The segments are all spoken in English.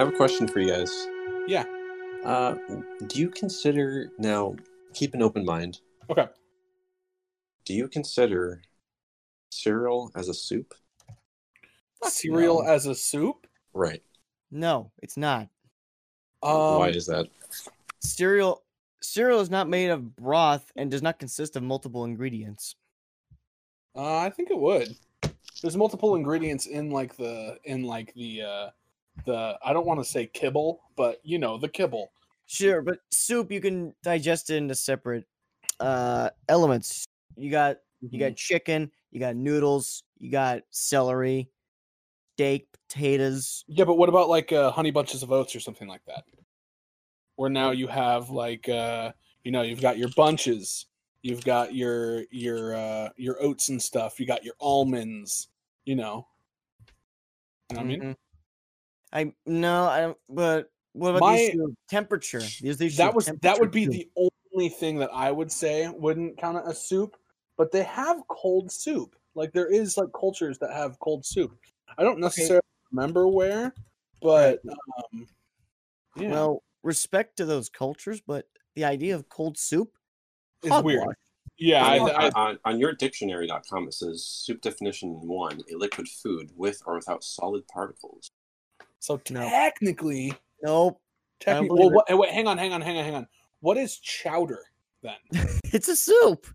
I have a question for you guys. Yeah. Uh, do you consider now? Keep an open mind. Okay. Do you consider cereal as a soup? Fuck Cereal no. as a soup. Right. No, it's not. Um, Why is that? Cereal cereal is not made of broth and does not consist of multiple ingredients. Uh, I think it would. There's multiple ingredients in like the in like the uh the I don't want to say kibble, but you know the kibble. Sure, but soup you can digest it into separate uh elements. You got you got chicken, you got noodles, you got celery, steak, potatoes. Yeah, but what about like uh, honey bunches of oats or something like that? Where now you have like uh you know you've got your bunches, you've got your your uh your oats and stuff, you got your almonds, you know. You know what I mean? I no, I don't but what about My- the issue of temperature? There's the issue that of was that would be too. the only thing that I would say wouldn't count as soup. But they have cold soup. Like there is like cultures that have cold soup. I don't necessarily remember where, but um, yeah, well respect to those cultures, but the idea of cold soup it's weird. hogwash. Yeah, I, on, I, on, on your dictionary.com, it says soup definition one: a liquid food with or without solid particles. So No. technically, Nope. technically, well, what, wait, hang on, hang on, hang on, hang on. What is chowder then? It's a soup.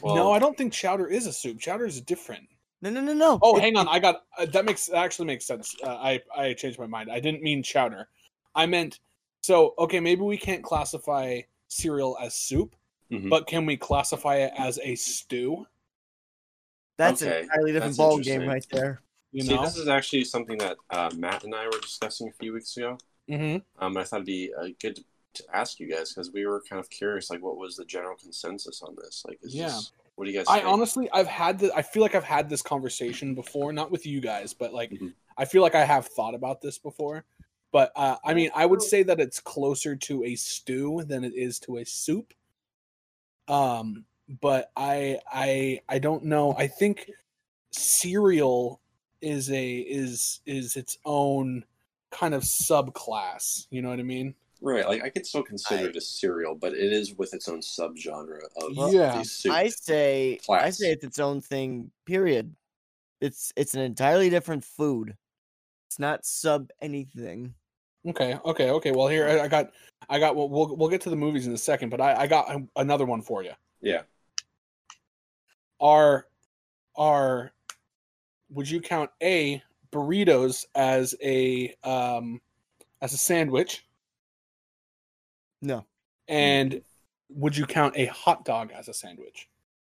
Well, no, I don't think chowder is a soup. Chowder is different. No, no, no, no. Oh, It- hang on. I got uh, that makes that actually makes sense. Uh, I I changed my mind. I didn't mean chowder. I meant so okay. Maybe we can't classify cereal as soup, Mhm. but can we classify it as a stew? That's Okay, an entirely different that's ball game right there. You See, this is actually something that uh, Matt and I were discussing a few weeks ago. hmm Um, I thought it'd be uh, good to, to ask you guys because we were kind of curious, like, what was the general consensus on this? Like, is Yeah. this, what do you guys? I think? honestly, I've had the. I feel like I've had this conversation before, not with you guys, but like Mhm. I feel like I have thought about this before. But uh, I mean, I would say that it's closer to a stew than it is to a soup. Um, but I, I, I don't know. I think cereal is a is is its own kind of subclass. You know what I mean? right. Like, I could still consider I- it a cereal, but it is with its own subgenre of Yeah. the. I say I say it's its own thing. Period. It's it's an entirely different food. It's not sub anything. Okay, okay, okay. Well, here I, I got, I got. Well, we'll we'll get to the movies in a second, but I, I got another one for you. yeah. Are, are, would you count a burritos as a um, as a sandwich, No, and would you count a hot dog as a sandwich?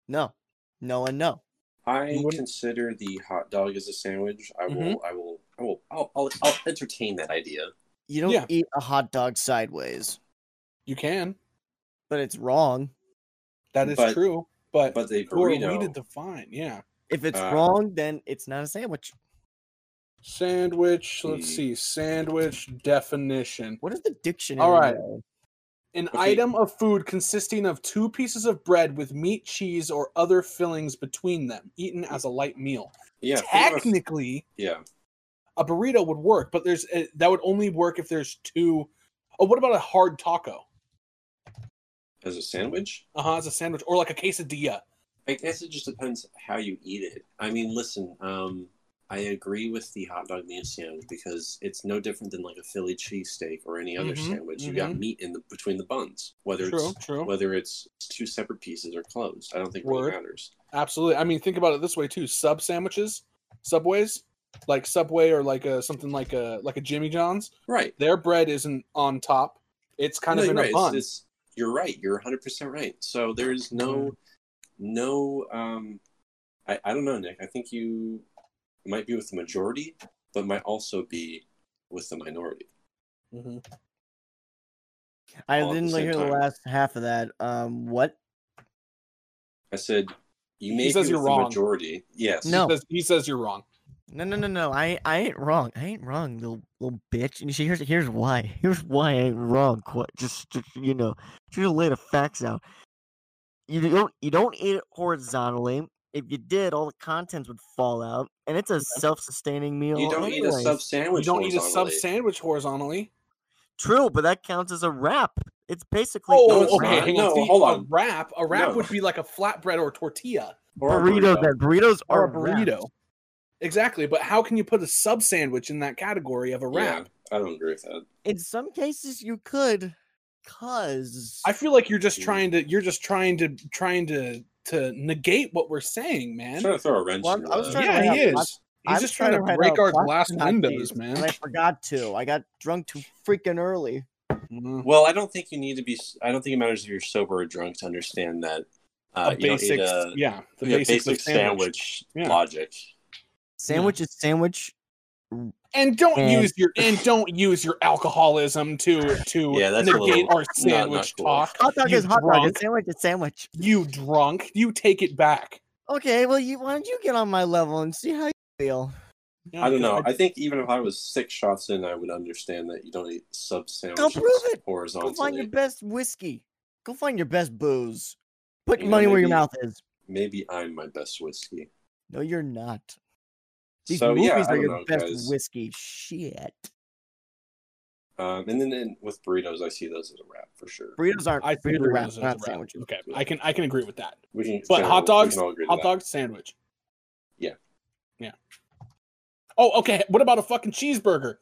no, no, and no. I consider the hot dog as a sandwich. I will. Mhm. I will. I will. I'll, I'll, I'll entertain that idea. You don't Yeah. eat a hot dog sideways, You can. but it's wrong. That is But- true. But, But the who are we to burrito. define? Yeah, If it's Uh, wrong, then it's not a sandwich. sandwich. Let's see. Sandwich definition. What is the dictionary? All right. know? An Okay. item of food consisting of two pieces of bread with meat, cheese, or other fillings between them, eaten as a light meal. Yeah. think of a- Technically, yeah. a burrito would work, but there's uh, that would only work if there's two. Oh, what about a hard taco? As a sandwich. Uh huh, as a sandwich, or like a quesadilla. I guess it just depends how you eat it. I mean, listen, um, I agree with the hot dog meat sandwich because it's no different than like a Philly cheesesteak or any other Mhm, sandwich. You got meat in the between the buns, whether True, it's true, whether it's two separate pieces or closed. I don't think it really matters. absolutely. I mean, think about it this way too: sub sandwiches, Subways, like Subway or like a something like a like a Jimmy John's. Right. Their bread isn't on top; it's kind No, of in you're a right. bun. It's, it's, you're right. You're 100 percent right. So there's no, no. Um, I I don't know, Nick. I think you might be with the majority, but might also be with the minority. Mhm. I all didn't same hear the last half of that. Um, what? I said you He may says be you're with wrong. majority. Yes. No. He says, he says you're wrong. No, no, no, no. I, I ain't wrong. I ain't wrong, little little bitch. And you see, here's here's why. Here's why I ain't wrong. Qu- Just, just you know, just to lay the facts out. You don't you don't eat it horizontally. if you did, all the contents would fall out, and it's a self-sustaining meal. You don't eat a anyways. sub You sandwich. don't eat a sub horizontally. sandwich horizontally. True, but that counts as a wrap. It's basically Oh, No, it's okay. not. Hang No, on. See, hold A wrap. A wrap No. would be like a flatbread or tortilla Or a burrito. burrito. Burritos or are a burrito. Exactly. But how can you put a sub sandwich in that category of a wrap? Yeah, I don't agree with that. In some cases, you could, cause I feel like you're just trying to. You're just trying to trying to to negate what we're saying, man. I'm man. trying to throw a wrench. Well, I was trying to Yeah, write he out is. He's I'm just trying to write break our glass windows, teas, man. And I forgot to. I got drunk too freaking early. Mm. Well, I don't think you need to be. I don't think it matters if you're sober or drunk to understand that. Uh, a you don't basic, need a, yeah, the yeah, basic sandwich. sandwich, Yeah. logic. Sandwich is sandwich. And don't And- use your and don't use your alcoholism to to Yeah, that's a negate little- our sandwich not cool. talk. Hot dog You is hot dog. drunk. Sandwich is sandwich. You drunk. You take it back. Okay, well, you why don't you get on my level and see how you feel? I don't know. I think even if I was six shots in, I would understand that you don't eat sub sandwiches prove it. Go find your best whiskey. Go find your best booze. Put your Yeah, money where your mouth is. Maybe I'm my best whiskey. No, you're not. These so movies yeah, are don't your know, best guys. whiskey. Shit. Um, and then in, with burritos, I see those as a wrap for sure. Burritos aren't I think burritos are burritos wraps, a not sandwiches. Okay, I can I can agree with that. We can, But kinda- hot we dogs, can all agree to hot that. dog sandwich. Yeah. Yeah. Oh, okay. What about a fucking cheeseburger?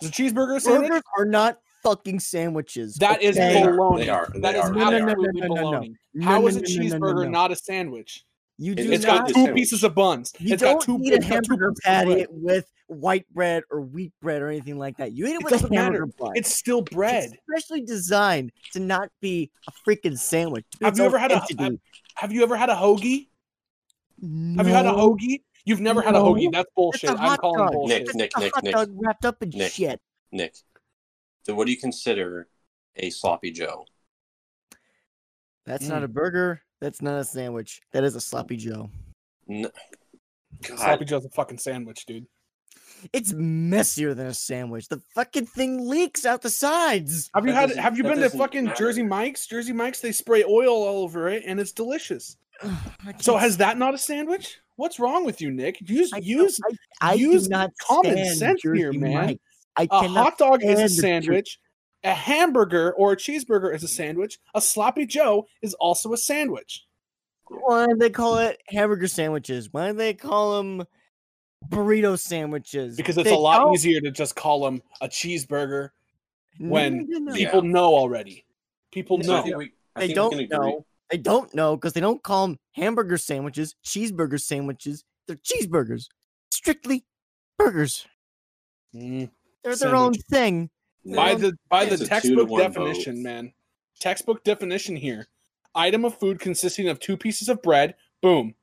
Is a cheeseburger a sandwich? Burgers are not fucking sandwiches. That is okay? They are. baloney. They are. They That is are. No, no, no, no, absolutely no, no, no. No, How no, is a no, no, no, no, cheeseburger no. not a sandwich? You It- do It's not. got two pieces of buns. You It's don't got two, eat a it's got two hamburger patty bread. with white bread or wheat bread or anything like that. You eat it, It with a hamburger bun. It's still bread. It's specially designed to not be a freaking sandwich. Have its you ever had a- entity. Have you ever had a hoagie? Have you had a hoagie? You've never had a hoagie. That's bullshit. a I'm calling dog. bullshit. Nick, Nick, a Nick, hot Nick. wrapped up in Nick. shit. Nick, so what do you consider a sloppy Joe? That's Mm. not a burger. That's not a sandwich. That is a sloppy Joe. No. God, Sloppy Joe's a fucking sandwich, dude. It's messier than a sandwich. The fucking thing leaks out the sides. Have you That had? Have you been to fucking matter. Jersey Mike's? Jersey Mike's, they spray oil all over it, and it's delicious. So has that not a sandwich? What's wrong with you, Nick? Use I use I, I use not common sense Jersey here, man. Mike's. I a cannot hot dog is a stand the sandwich. A hamburger or a cheeseburger is a sandwich. A sloppy Joe is also a sandwich. Why do they call it hamburger sandwiches? Why do they call them burrito sandwiches? Because it's They a lot don't- easier to just call them a cheeseburger when No, no, no, no. Yeah. people know already. People No, I know. think we, I They think don't we can agree. know. They don't know because they don't call them hamburger sandwiches, cheeseburger sandwiches. They're cheeseburgers. Strictly burgers. Mm. They're their own Sandwich. Thing. By the by it's the a two to textbook definition, vote. man. Textbook definition here. Item of food consisting of two pieces of bread. Boom.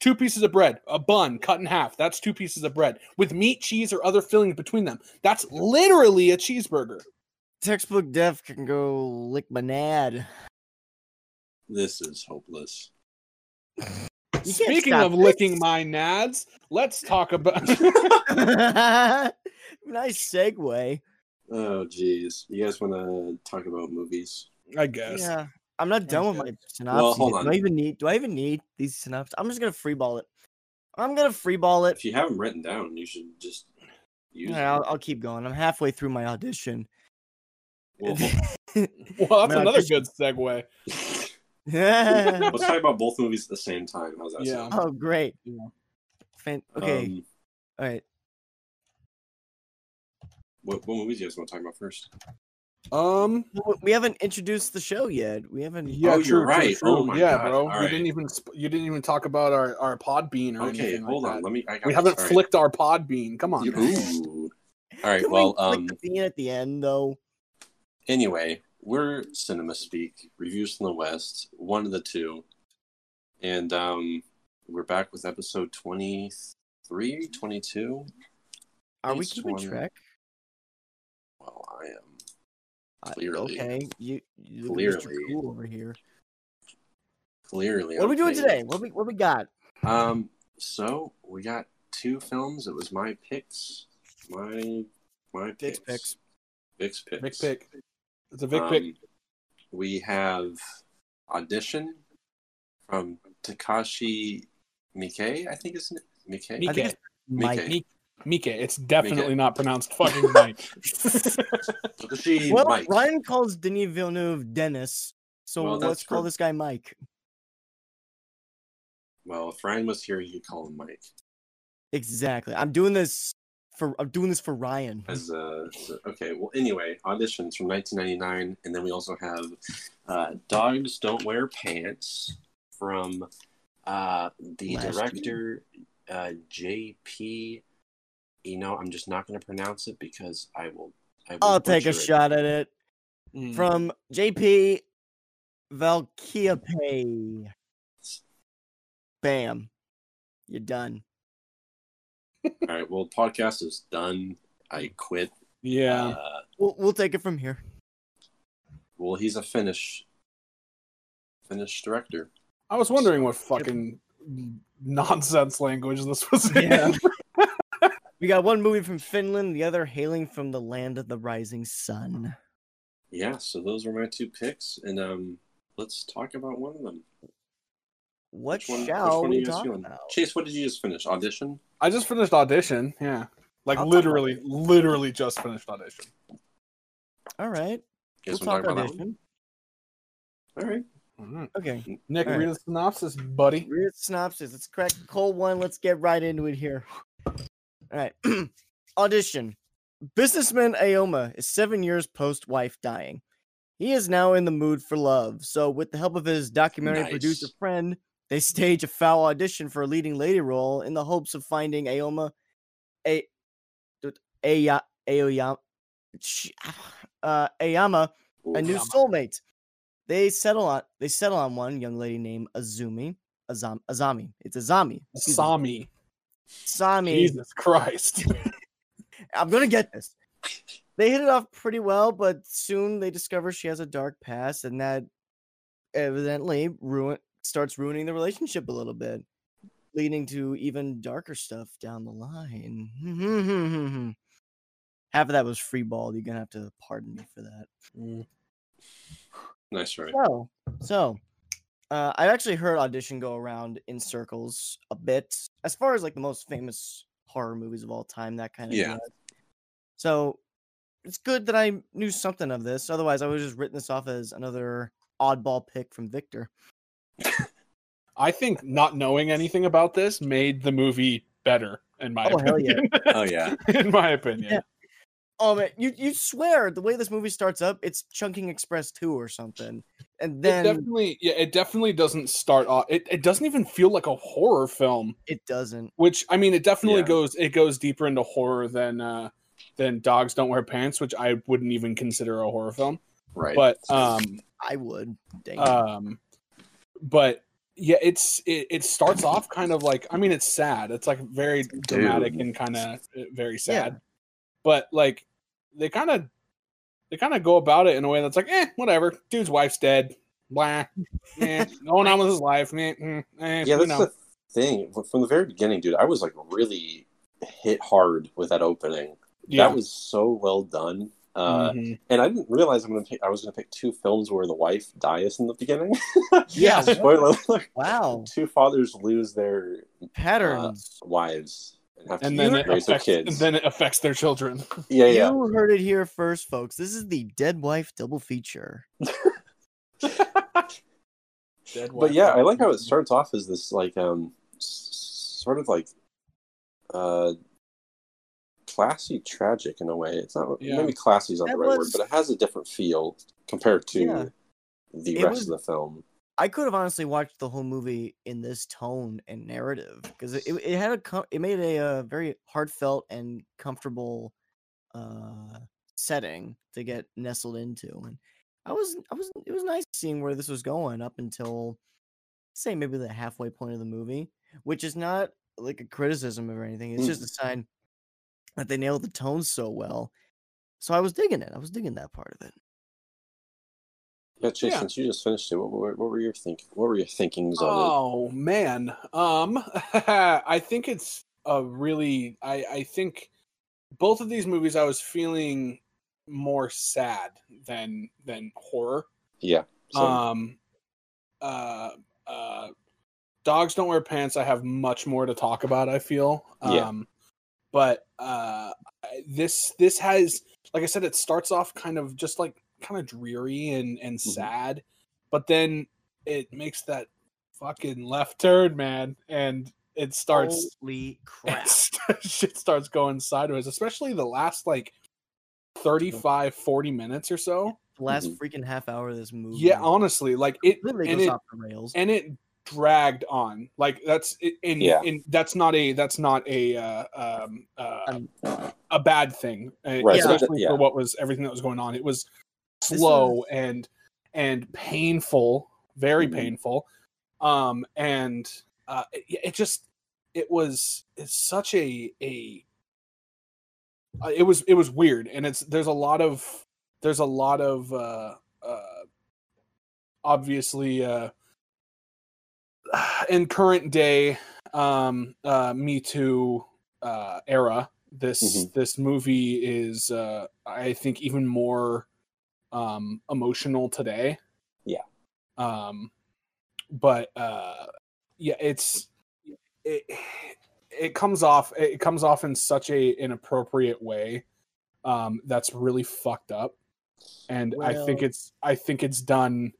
Two pieces of bread, a bun cut in half. That's two pieces of bread with meat, cheese, or other fillings between them. That's literally a cheeseburger. Textbook def can go lick my nad. This is hopeless. You Speaking of this. licking my nads, let's talk about. nice segue. Oh, jeez. You guys want to talk about movies? I guess. Yeah, I'm not done with my synopsis. hold on. Do I even need? Do I even need these synopses? I'm just gonna freeball it. I'm gonna freeball it. If you have them written down, you should just use Yeah. I'll, I'll keep going. I'm halfway through my audition. Well, Well, that's Man, another just- good segue. let's talk about both movies at the same time. How's that Yeah. sound? oh, great. Yeah. Fan- okay. Um, All right. What, what movies do you guys want to talk about first? Um. We haven't introduced the show yet. We haven't. Yeah, Oh, you're true, true, right. true. Oh my yeah, God. bro. All you right. didn't even you didn't even talk about our our Podbean or Okay, anything hold like on. that. Let me. I got We this. haven't All right. flicked our Podbean. Come on. Ooh. All right. Can Well, we click um. the bean at the end though. Anyway, we're Cinema Speak reviews from the West, one of the two, and um, we're back with episode 23, 22. Are we Nice keeping one. track? Well, I am. I- Clearly. okay. You, you Mr. Clearly. Cool over here. Clearly, What are we I'm doing today? What we what we got? Um, so we got two films. It was my picks. My my Vic's picks. picks. Vic's picks. Vic pick. It's a Vic pick. Um, We have audition from Takashi Mike, I think it's Mike. Mike. I think it's Mike. Mike. Mike, Mike. It's definitely Mike. not pronounced fucking Mike. Well, Mike. Ryan calls Denis Villeneuve Dennis, so Well, let's call for- this guy Mike. Well, if Ryan was here, you'd call him Mike. Exactly. I'm doing this for I'm doing this for Ryan. As uh, so- okay. Well, anyway, auditions from 1999, and then we also have uh, "Dogs Don't Wear Pants" from uh, the Last director uh, J.P. You know, I'm just not going to pronounce it because I will. I will I'll take a it. shot at it Mm. from JP Valkyapay. Bam. You're done. All right. Well, podcast is done. I quit. yeah. Uh, We'll we'll take it from here. well, he's a Finnish Finnish director. I was wondering what fucking nonsense language this was in. Yeah. We got one movie from Finland, the other hailing from the land of the rising sun. Yeah. So those were my two picks, and um, let's talk about one of them. What Which one- which shall one are you we guys talk feeling? about? Chase, what did you just finish? Audition? I just finished audition. Yeah. Like I'll literally, literally just finished audition. All right. You We'll guys wanna talk talk about that one? audition. All right. All right. Okay. Nick, All read right. a synopsis, buddy. Read the synopsis. Let's crack the cold one. Let's get right into it here. All right. Audition. Businessman Aoma is seven years post wife dying. He is now in the mood for love. So, with the help of his documentary producer friend, they stage a foul audition for a leading lady role in the hopes of finding Aoma, a, Aya, Aoyama, uh, Ayama a new soulmate. They settle on they settle on one young lady named Azumi. Azam, Azami. It's Azami. me. Sami. Jesus Christ. I'm gonna get this. They hit it off pretty well, but soon they discover she has a dark past, and that evidently ruin starts ruining the relationship a little bit, leading to even darker stuff down the line. Half of that was free ball. You're gonna have to pardon me for that. Mm. Nice, right? So, so uh, I've actually heard audition go around in circles a bit, as far as like the most famous horror movies of all time, that kind of Yeah. jazz. So it's good that I knew something of this. Otherwise, I would have just written this off as another oddball pick from Victor. I think not knowing anything about this made the movie better, in my Oh, hell yeah. opinion. Oh yeah. in my opinion. Yeah. Oh man, you you swear the way this movie starts up, it's Chungking Express two or something, and then it, definitely, yeah, it definitely doesn't start off. It, it doesn't even feel like a horror film. It doesn't. Which I mean, it definitely Yeah. goes. It goes deeper into horror than uh than Dogs Don't Wear Pants, which I wouldn't even consider a horror film. Right. But um I would. Dang. um but yeah it's it, it starts off kind of like i mean it's sad it's like very dramatic and kind of very sad but like they kind of they kind of go about it in a way that's like eh whatever dude's wife's dead blah eh, going on with his life eh, mm, eh, yeah, you that's know. the thing. From the very beginning, dude, I was like really hit hard with that opening. yeah That was so well done. Uh, Mhm. And I didn't realize I'm gonna pick, I was gonna pick two films where the wife dies in the beginning. yeah Spoiler alert. wow, Two fathers lose their patterns. wives and have and to then it raise their affects and kids. then it affects their children yeah, yeah. You heard it here first, folks. This is the Dead Wife double feature. Dead but yeah, I like how it starts off as this like um s- sort of like uh classy tragic in a way. It's not Yeah. maybe classy is not That the right was- word, but it has a different feel compared to Yeah. the It rest was- of the film. I could have honestly watched the whole movie in this tone and narrative because it, it had a com- it made a, uh very heartfelt and comfortable uh setting to get nestled into and I was I was it was nice seeing where this was going up until say maybe the halfway point of the movie which is not like a criticism or anything it's just a sign that they nailed the tone so well. So I was digging it I was digging that part of it Yeah, Chase, Yeah. since you just finished it, what were, what were your think what were your thinkings on it? Oh man, um, I think it's a really. I I think both of these movies, I was feeling more sad than than horror. Yeah. So, Um, uh, uh, dogs don't wear pants. I have much more to talk about. I feel. Yeah. Um, but uh, this this has, like I said, it starts off kind of just like kind of dreary and and Mhm. sad, but then it makes that fucking left turn, man, and it starts Holy and crap! st- shit starts going sideways, especially the last like 35, 40 minutes or so. The last Mhm. freaking half hour of this movie. Yeah, honestly, like it completely and goes it off the rails. and it dragged on. Like that's it- and Yeah. and that's not a that's not a uh, um uh, Um, a bad thing, uh, Right, especially yeah. for what was everything that was going on. It was This slow and and painful, very Mhm. painful. Um, and uh, it, it just it was it's such a a uh, it was it was weird, and it's there's a lot of there's a lot of uh, uh, obviously uh, in current day um, uh, Me Too uh, era. This Mhm. this movie is uh, I think even more um, emotional today. Yeah. Um, but uh, yeah, it's it, it comes off it comes off in such a inappropriate way um, that's really fucked up, and I think it's I think it's done.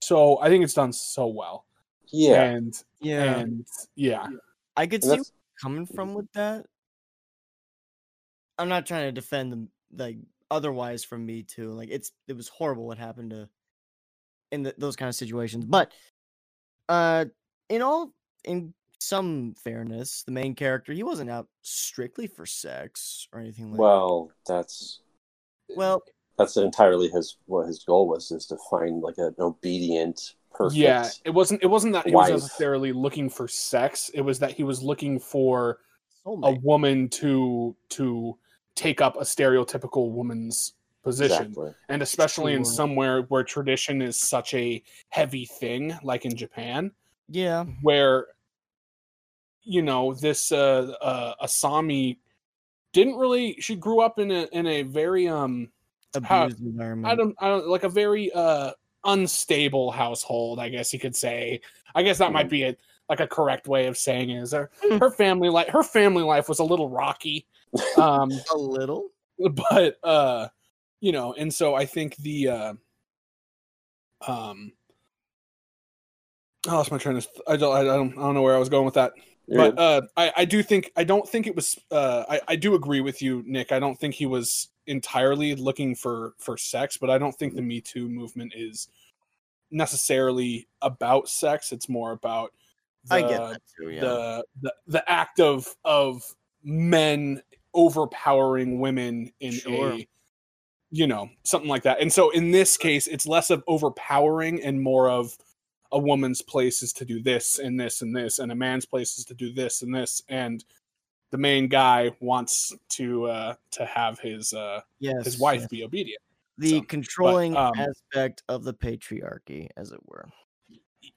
So I think it's done so well, Yeah. and yeah, and yeah, I could And see where coming from with that. I'm not trying to defend them like otherwise from me too. Like it's it was horrible what happened to in the, those kind of situations. But uh in all in some fairness, the main character he wasn't out strictly for sex or anything like that. Well, that's well that's entirely his what his goal was is to find like an obedient, perfect. yeah. It wasn't it wasn't that he was necessarily looking for sex. It was that he was looking for a woman to to take up a stereotypical woman's position Exactly. and especially in somewhere where tradition is such a heavy thing like in japan yeah. where you know this uh, uh asami didn't really she grew up in a in a very um How- environment. i don't i don't like a very uh unstable household i guess you could say i guess that might be a like a correct way of saying it is her, her family life her family life was a little rocky um a little. but uh you know and so i think the uh um I lost my train of I don't I don't I don't know where I was going with that. You're But uh I I do think I don't think it was uh I I do agree with you Nick. I don't think he was entirely looking for for sex, but I don't think the Me Too movement is necessarily about sex. It's more about I get the- that too, yeah. the, the the act of of men overpowering women in Sure. a you know something like that and so in this case it's less of overpowering and more of a woman's place is to do this and this and this and a man's place is to do this and this and the main guy wants to uh to have his uh yes, his wife yes. be obedient the so, controlling um, aspect of the patriarchy, as it were.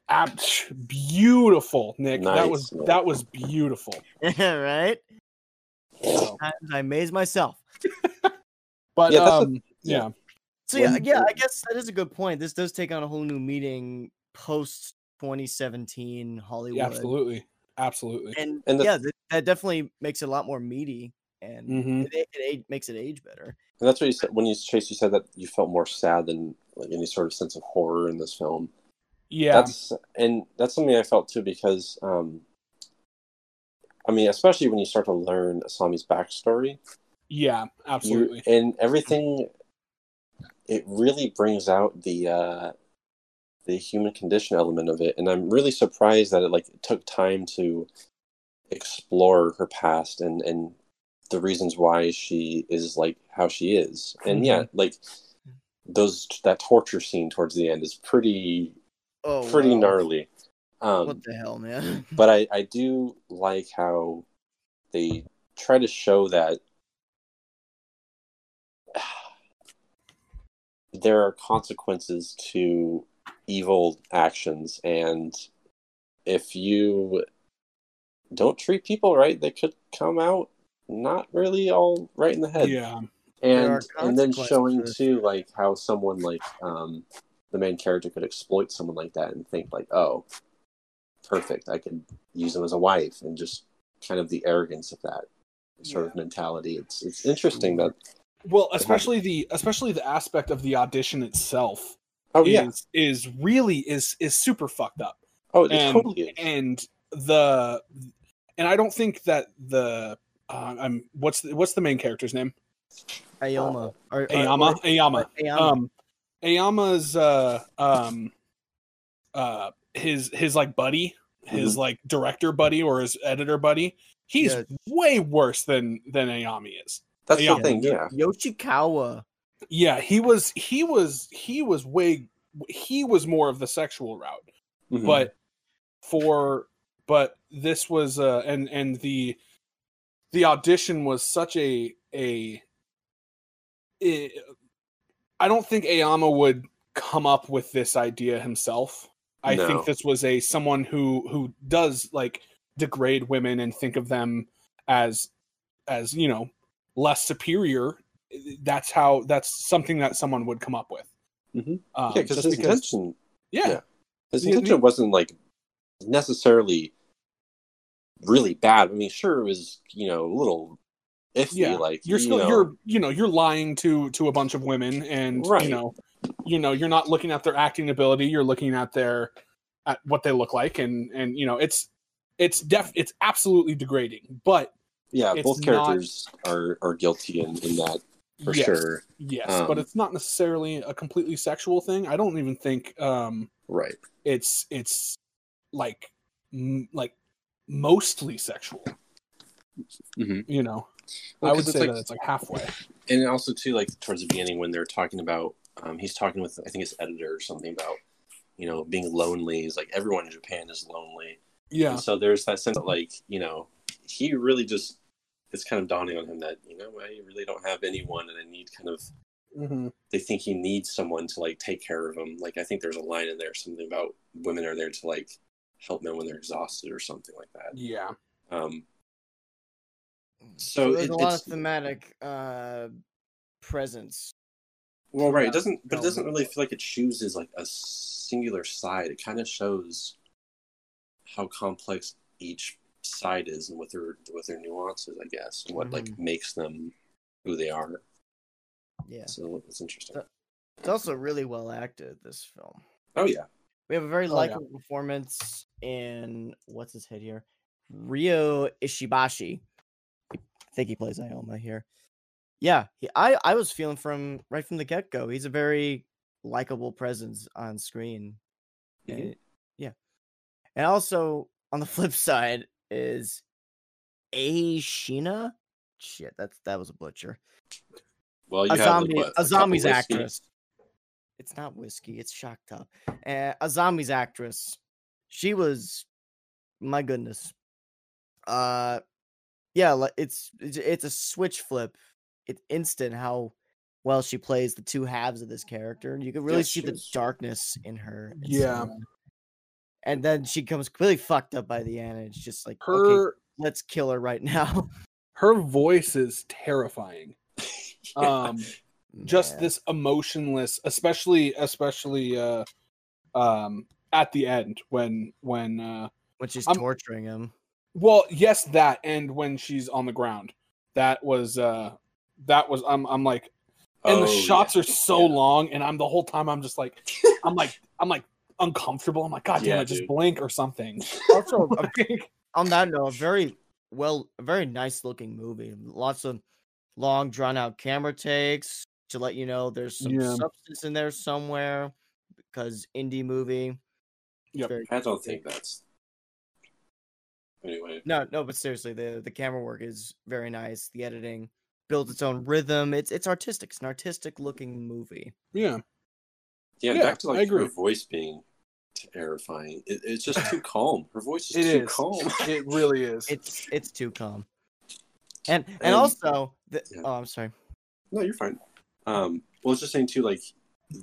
Ab- beautiful nick that was that was beautiful right? So- Times I amaze myself. but Yeah, that's a- um yeah So yeah, When- yeah, I guess that is a good point. This does take on a whole new meaning post 2017 Hollywood. yeah absolutely absolutely And, And the- yeah, that, that definitely makes it a lot more meaty and Mhm. it, it, it makes it age better. And that's what you said when you Chase. You said that you felt more sad than like any sort of sense of horror in this film. Yeah That's and that's something I felt too because, um, I mean, especially when you start to learn Asami's backstory, Yeah, you absolutely. and everything. It really brings out the uh, the human condition element of it, and I'm really surprised that it like took time to explore her past and and the reasons why she is like how she is. And yeah, like those that torture scene towards the end is pretty Oh, pretty wow. gnarly. Um, What the hell, man? but I, I do like how they try to show that there are consequences to evil actions and if you don't treat people right they could come out not really all right in the head Yeah, and and then showing for too like how someone like um the main character could exploit someone like that and think like oh perfect. I could use him as a wife, and just kind of the arrogance of that sort of mentality. It's it's interesting that Well, especially the especially the aspect of the audition itself oh is yeah is really is is super fucked up. oh it and totally is. and the and I don't think that the uh, I'm what's the, what's the main character's name? Ayoma. Or, or- Ayama. Ayama. Ayama. Um, Ayama's uh um uh his his like buddy, his like director buddy or his editor buddy. He's Yeah. way worse than than Ayami is. That's yeah, the thing. Yeah, Yoshikawa. Yeah, he was he was he was way he was more of the sexual route. Mhm. but for but this was uh and and the the audition was such a a i I don't think Ayama would come up with this idea himself. I No. think this was a someone who who does like degrade women and think of them as as you know less superior. That's how that's something that someone would come up with. Mhm. Um, yeah, because his intention yeah, yeah. his The- intention wasn't like necessarily really bad. I mean, sure, it was you know a little iffy. yeah like you're you still know, you're you know you're lying to to a bunch of women and Right. you know you know you're not looking at their acting ability you're looking at their at what they look like and and you know it's it's def it's absolutely degrading but yeah, both not- characters are are guilty in, in that for yes, sure. yes Um, but it's not necessarily a completely sexual thing i don't even think um Right. it's it's like m- like mostly sexual Mhm. you know Well, i would say like- that it's like halfway. And also too like towards the beginning when they're talking about um, he's talking with i think his editor or something about you know being lonely. He's like everyone in japan is lonely. Yeah. And so there's that sense that like you know he really just it's kind of dawning on him that you know i really don't have anyone and i need kind of Mhm. they think he needs someone to like take care of him. Like i think there's a line in there something about women are there to like help men when they're exhausted or something like that. Yeah. Um So there's it- a lot of it's- thematic uh presence. Well, right. It doesn't, but it doesn't really feel like it chooses like a singular side. It kind of shows how complex each side is and what their what their nuances, I guess, and what like makes them who they are. Yeah. So it's interesting. It's also really well acted, this film. Oh yeah, We have a very Oh, yeah. likable performance in what's his head here? Ryo Ishibashi. Think he plays Ioma here. Yeah, he, I I was feeling from right from the get go. He's a very likable presence on screen. Mhm. And- yeah, and also on the flip side is Aishina. Shit, that's that was a butcher. well you A have zombie, like, what, a couple zombie's actress. It's not whiskey. It's shocked up. Uh, a zombie's actress. She was, my goodness. Uh, yeah, li- it's it's, it's a switch flip. It's instant how well she plays the two halves of this character. and You can really see the darkness in her. and Yeah. so- And then she comes completely fucked up by the end. And it's just like, okay, her let's kill her right now. her voice is terrifying um just Man. this emotionless especially especially uh um at the end when when uh when she's I'm- torturing him. Well yes that and when she's on the ground that was uh that was i'm i'm like and the Oh, shots yeah. are so Yeah. long and i'm the whole time i'm just like i'm like i'm like uncomfortable i'm like god damn Yeah, it just dude. blink or something Also, on that note, a very well, a very nice looking movie. Lots of long, drawn out camera takes to let you know there's some Yeah. substance in there somewhere because indie movie. Yep. I don't think that's. Anyway, No, no, but seriously, the the camera work is very nice. The editing builds its own rhythm. It's it's artistic. It's an artistic looking movie. yeah yeah, Yeah, back to I like agree. her voice being terrifying. It, it's just too calm. Her voice is it too is calm. it really is It's it's too calm. And and, And- also, the, yeah. oh, I'm sorry. No, you're fine. Um, well, I was just saying too, like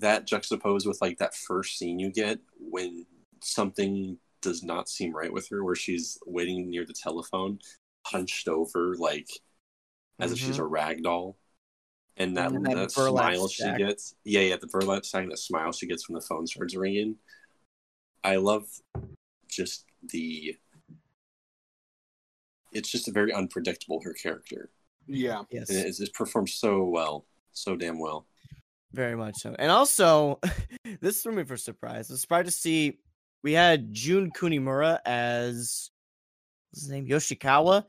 that juxtaposed with like that first scene you get when something does not seem right with her, where she's waiting near the telephone, hunched over, like as if she's mm-hmm. a rag doll, and that, And that that burlap smile she gets, yeah, yeah, the burlap sack, that smile she gets when the phone starts ringing. I love just the it's just a very unpredictable her character Yeah. Yes. and it's, it's performed so well so damn well Very much so. And also, this threw me for surprise. I was surprised to see we had Jun Kunimura as what's his name? Yoshikawa.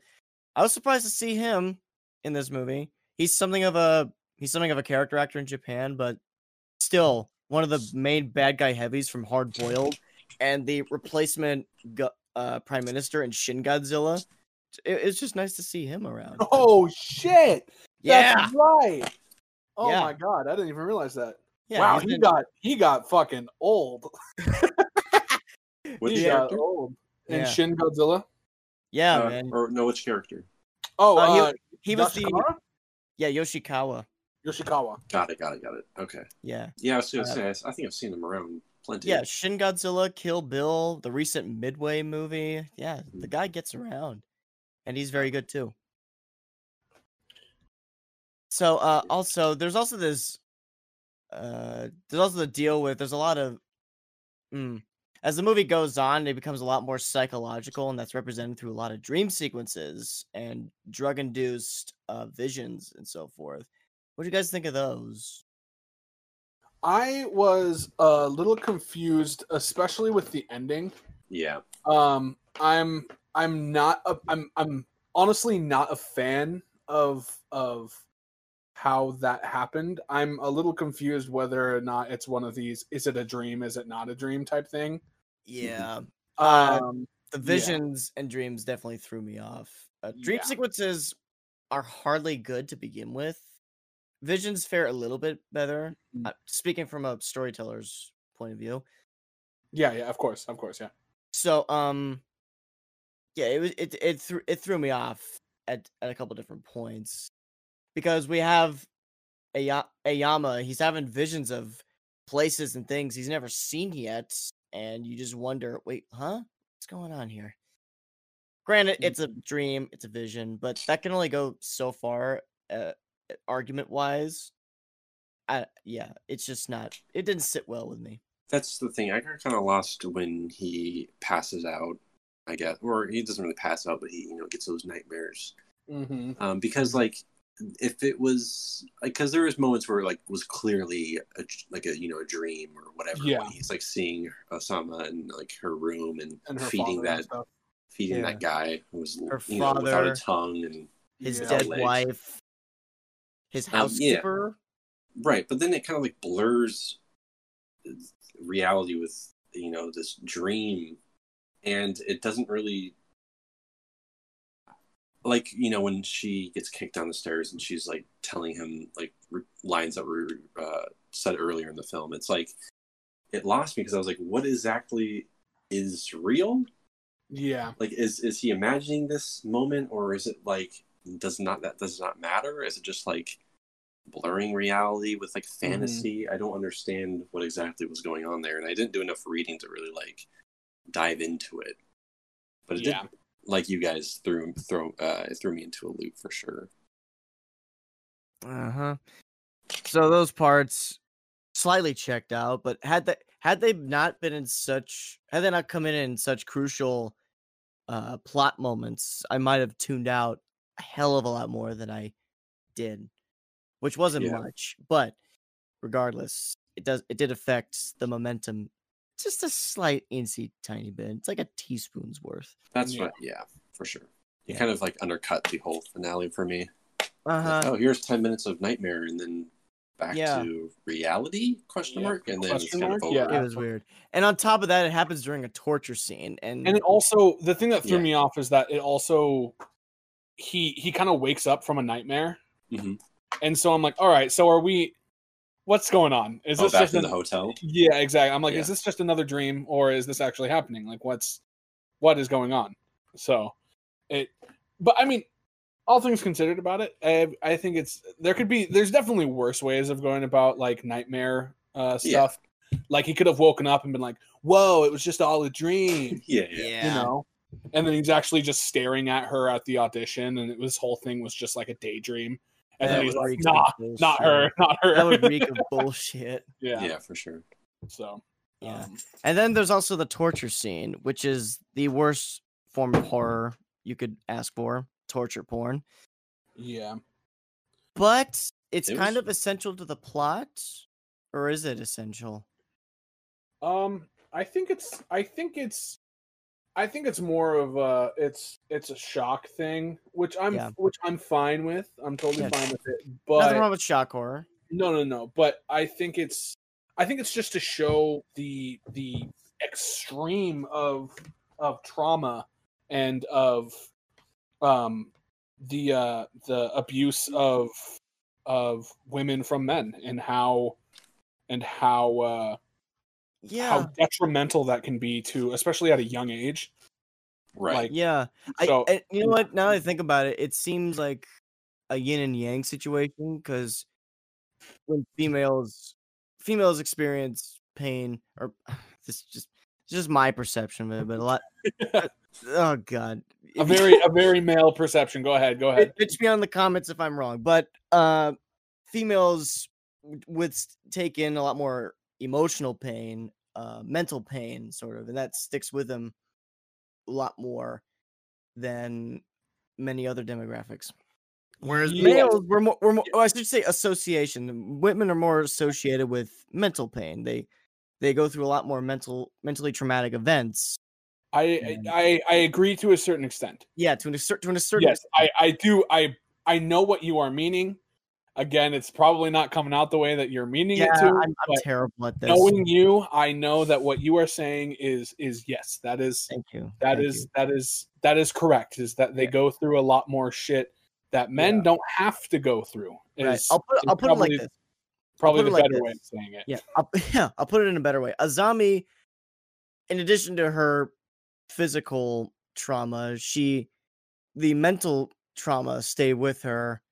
I was surprised to see him in this movie. He's something of a he's something of a character actor in Japan, but still one of the main bad guy heavies from Hard Boiled and the replacement uh, prime minister in Shin Godzilla. It, it's just nice to see him around. Oh shit! yeah, That's right. Oh Yeah. my god, I didn't even realize that. yeah. wow, he been- got he got fucking old. which he character got old in Yeah. Shin Godzilla. yeah, Uh, man. or no which character Oh, Uh, he- uh, He was the yeah Yoshikawa. Yoshikawa. got it got it got it okay Yeah. yeah i was gonna Uh, say I, I think i've seen him around plenty Yeah, Shin Godzilla, Kill Bill, the recent Midway movie. Yeah, Mm-hmm. the guy gets around, and he's very good too. So, uh, also, there's also this. Uh, there's also the deal with. There's a lot of. Mm, as the movie goes on, it becomes a lot more psychological, and that's represented through a lot of dream sequences and drug-induced uh, visions and so forth. What do you guys think of those? I was a little confused, especially with the ending. yeah Um, I'm I'm not a, I'm I'm honestly not a fan of of how that happened. I'm a little confused whether or not it's one of these is it a dream, is it not a dream type thing. Yeah, Uh, Um the Yeah. visions and dreams definitely threw me off. Uh, dream Yeah. sequences are hardly good to begin with. Visions fare a little bit better. Mm. Uh, speaking from a storyteller's point of view. yeah, yeah, of course, of course, yeah. So, um, yeah, it was it it threw it threw me off at at a couple different points because we have Ayama. He's having visions of places and things he's never seen yet, and you just wonder, wait, huh? What's going on here? Granted, it's a dream, it's a vision, but that can only go so far, uh, argument wise. I yeah, it's just not. It didn't sit well with me. that's the thing i got kind of lost when he passes out i guess or he doesn't really pass out but he you know gets those nightmares Mm-hmm. um, because like if it was like because there was moments where like was clearly a, like a you know a dream or whatever Yeah. when he's like seeing Osama in like her room and, And her feeding father and that feeding Yeah. that guy who was Her you know without a tongue and His Yeah. dead legs. wife, his Um, yeah. housekeeper. right but then it kind of like blurs reality with you know this dream and it doesn't really like you know when she gets kicked down the stairs and she's like telling him like re- lines that were uh, said earlier in the film it's like it lost me because i was like what exactly is real? Yeah. like is is he imagining this moment or is it like does not that does not matter? Is it just like blurring reality with like fantasy? I don't understand what exactly was going on there and i didn't do enough reading to really like dive into it. But it Yeah. did like you guys threw throw uh threw me into a loop for sure Uh huh. So those parts slightly checked out, but had they had they not been in such had they not come in in such crucial uh plot moments, I might have tuned out a hell of a lot more than I did, which wasn't Yeah. much. But regardless, it does it did affect the momentum just a slight incy tiny bit. It's like a teaspoon's worth. that's Yeah. what yeah for sure it Yeah. kind of like undercut the whole finale for me Uh huh. Like, oh here's 10 minutes of nightmare and then back Yeah. to reality question Yeah, mark and then it's question kind of mark, over yeah. It was weird. And on top of that, it happens during a torture scene. And, And it also the thing that threw Yeah. me off is that it also he he kind of wakes up from a nightmare. Mhm. And so I'm like, all right, so are we what's going on? Is oh, this back just in an- the hotel Yeah, exactly. I'm like, Yeah. is this just another dream or is this actually happening? Like what's what is going on? So it but I mean all things considered about it, I, I think it's there could be there's definitely worse ways of going about like nightmare uh Yeah. stuff. Like he could have woken up and been like, "Whoa, it was just all a dream." yeah yeah yeah, you know and then he's actually just staring at her at the audition and it, this whole thing was just like a daydream and That then he's like nah not her not her That would reek of bullshit. yeah. yeah for sure so Yeah. Um, And then there's also the torture scene, which is the worst form of horror you could ask for torture porn. yeah. But it's It kind was- of essential to the plot, or is it essential? Um, I think it's. I think it's. I think it's more of a. It's it's a shock thing, which I'm Yeah. which I'm fine with. I'm totally Yeah. fine with it. But Nothing wrong with shock horror. no, no, no. But I think it's. I think it's just to show the the extreme of of trauma and of um the uh the abuse of of women from men and how and how uh Yeah. how detrimental that can be to especially at a young age Right. like yeah. I, so and you know what? Now that I think about it, it seems like a yin and yang situation because when females females experience pain, or this is just it's just my perception of it, but a lot. oh God, a very a very male perception go ahead go ahead Pitch me on the comments if I'm wrong, but uh, females w- would take in a lot more emotional pain, uh, mental pain, sort of, and that sticks with them a lot more than many other demographics. Whereas males were more, were more oh, I should say association. Women are more associated with mental pain. They they go through a lot more mental mentally traumatic events. I. I i agree to a certain extent Yeah, to an to a certain yes i i do i i know what you are meaning again it's probably not coming out the way that you're meaning yeah, it to I'm, I'm terrible at this. knowing you i know that what you are saying is is yes that is Thank you. That Thank is you. that is that is correct. Is that they Yeah. go through a lot more shit that men Yeah. don't have to go through. Right. I'll put I'll put it like probably, this. probably the like better way of saying it. Yeah, I'll, yeah, I'll put it in a better way. Azami, in addition to her physical trauma, she the mental trauma stay with her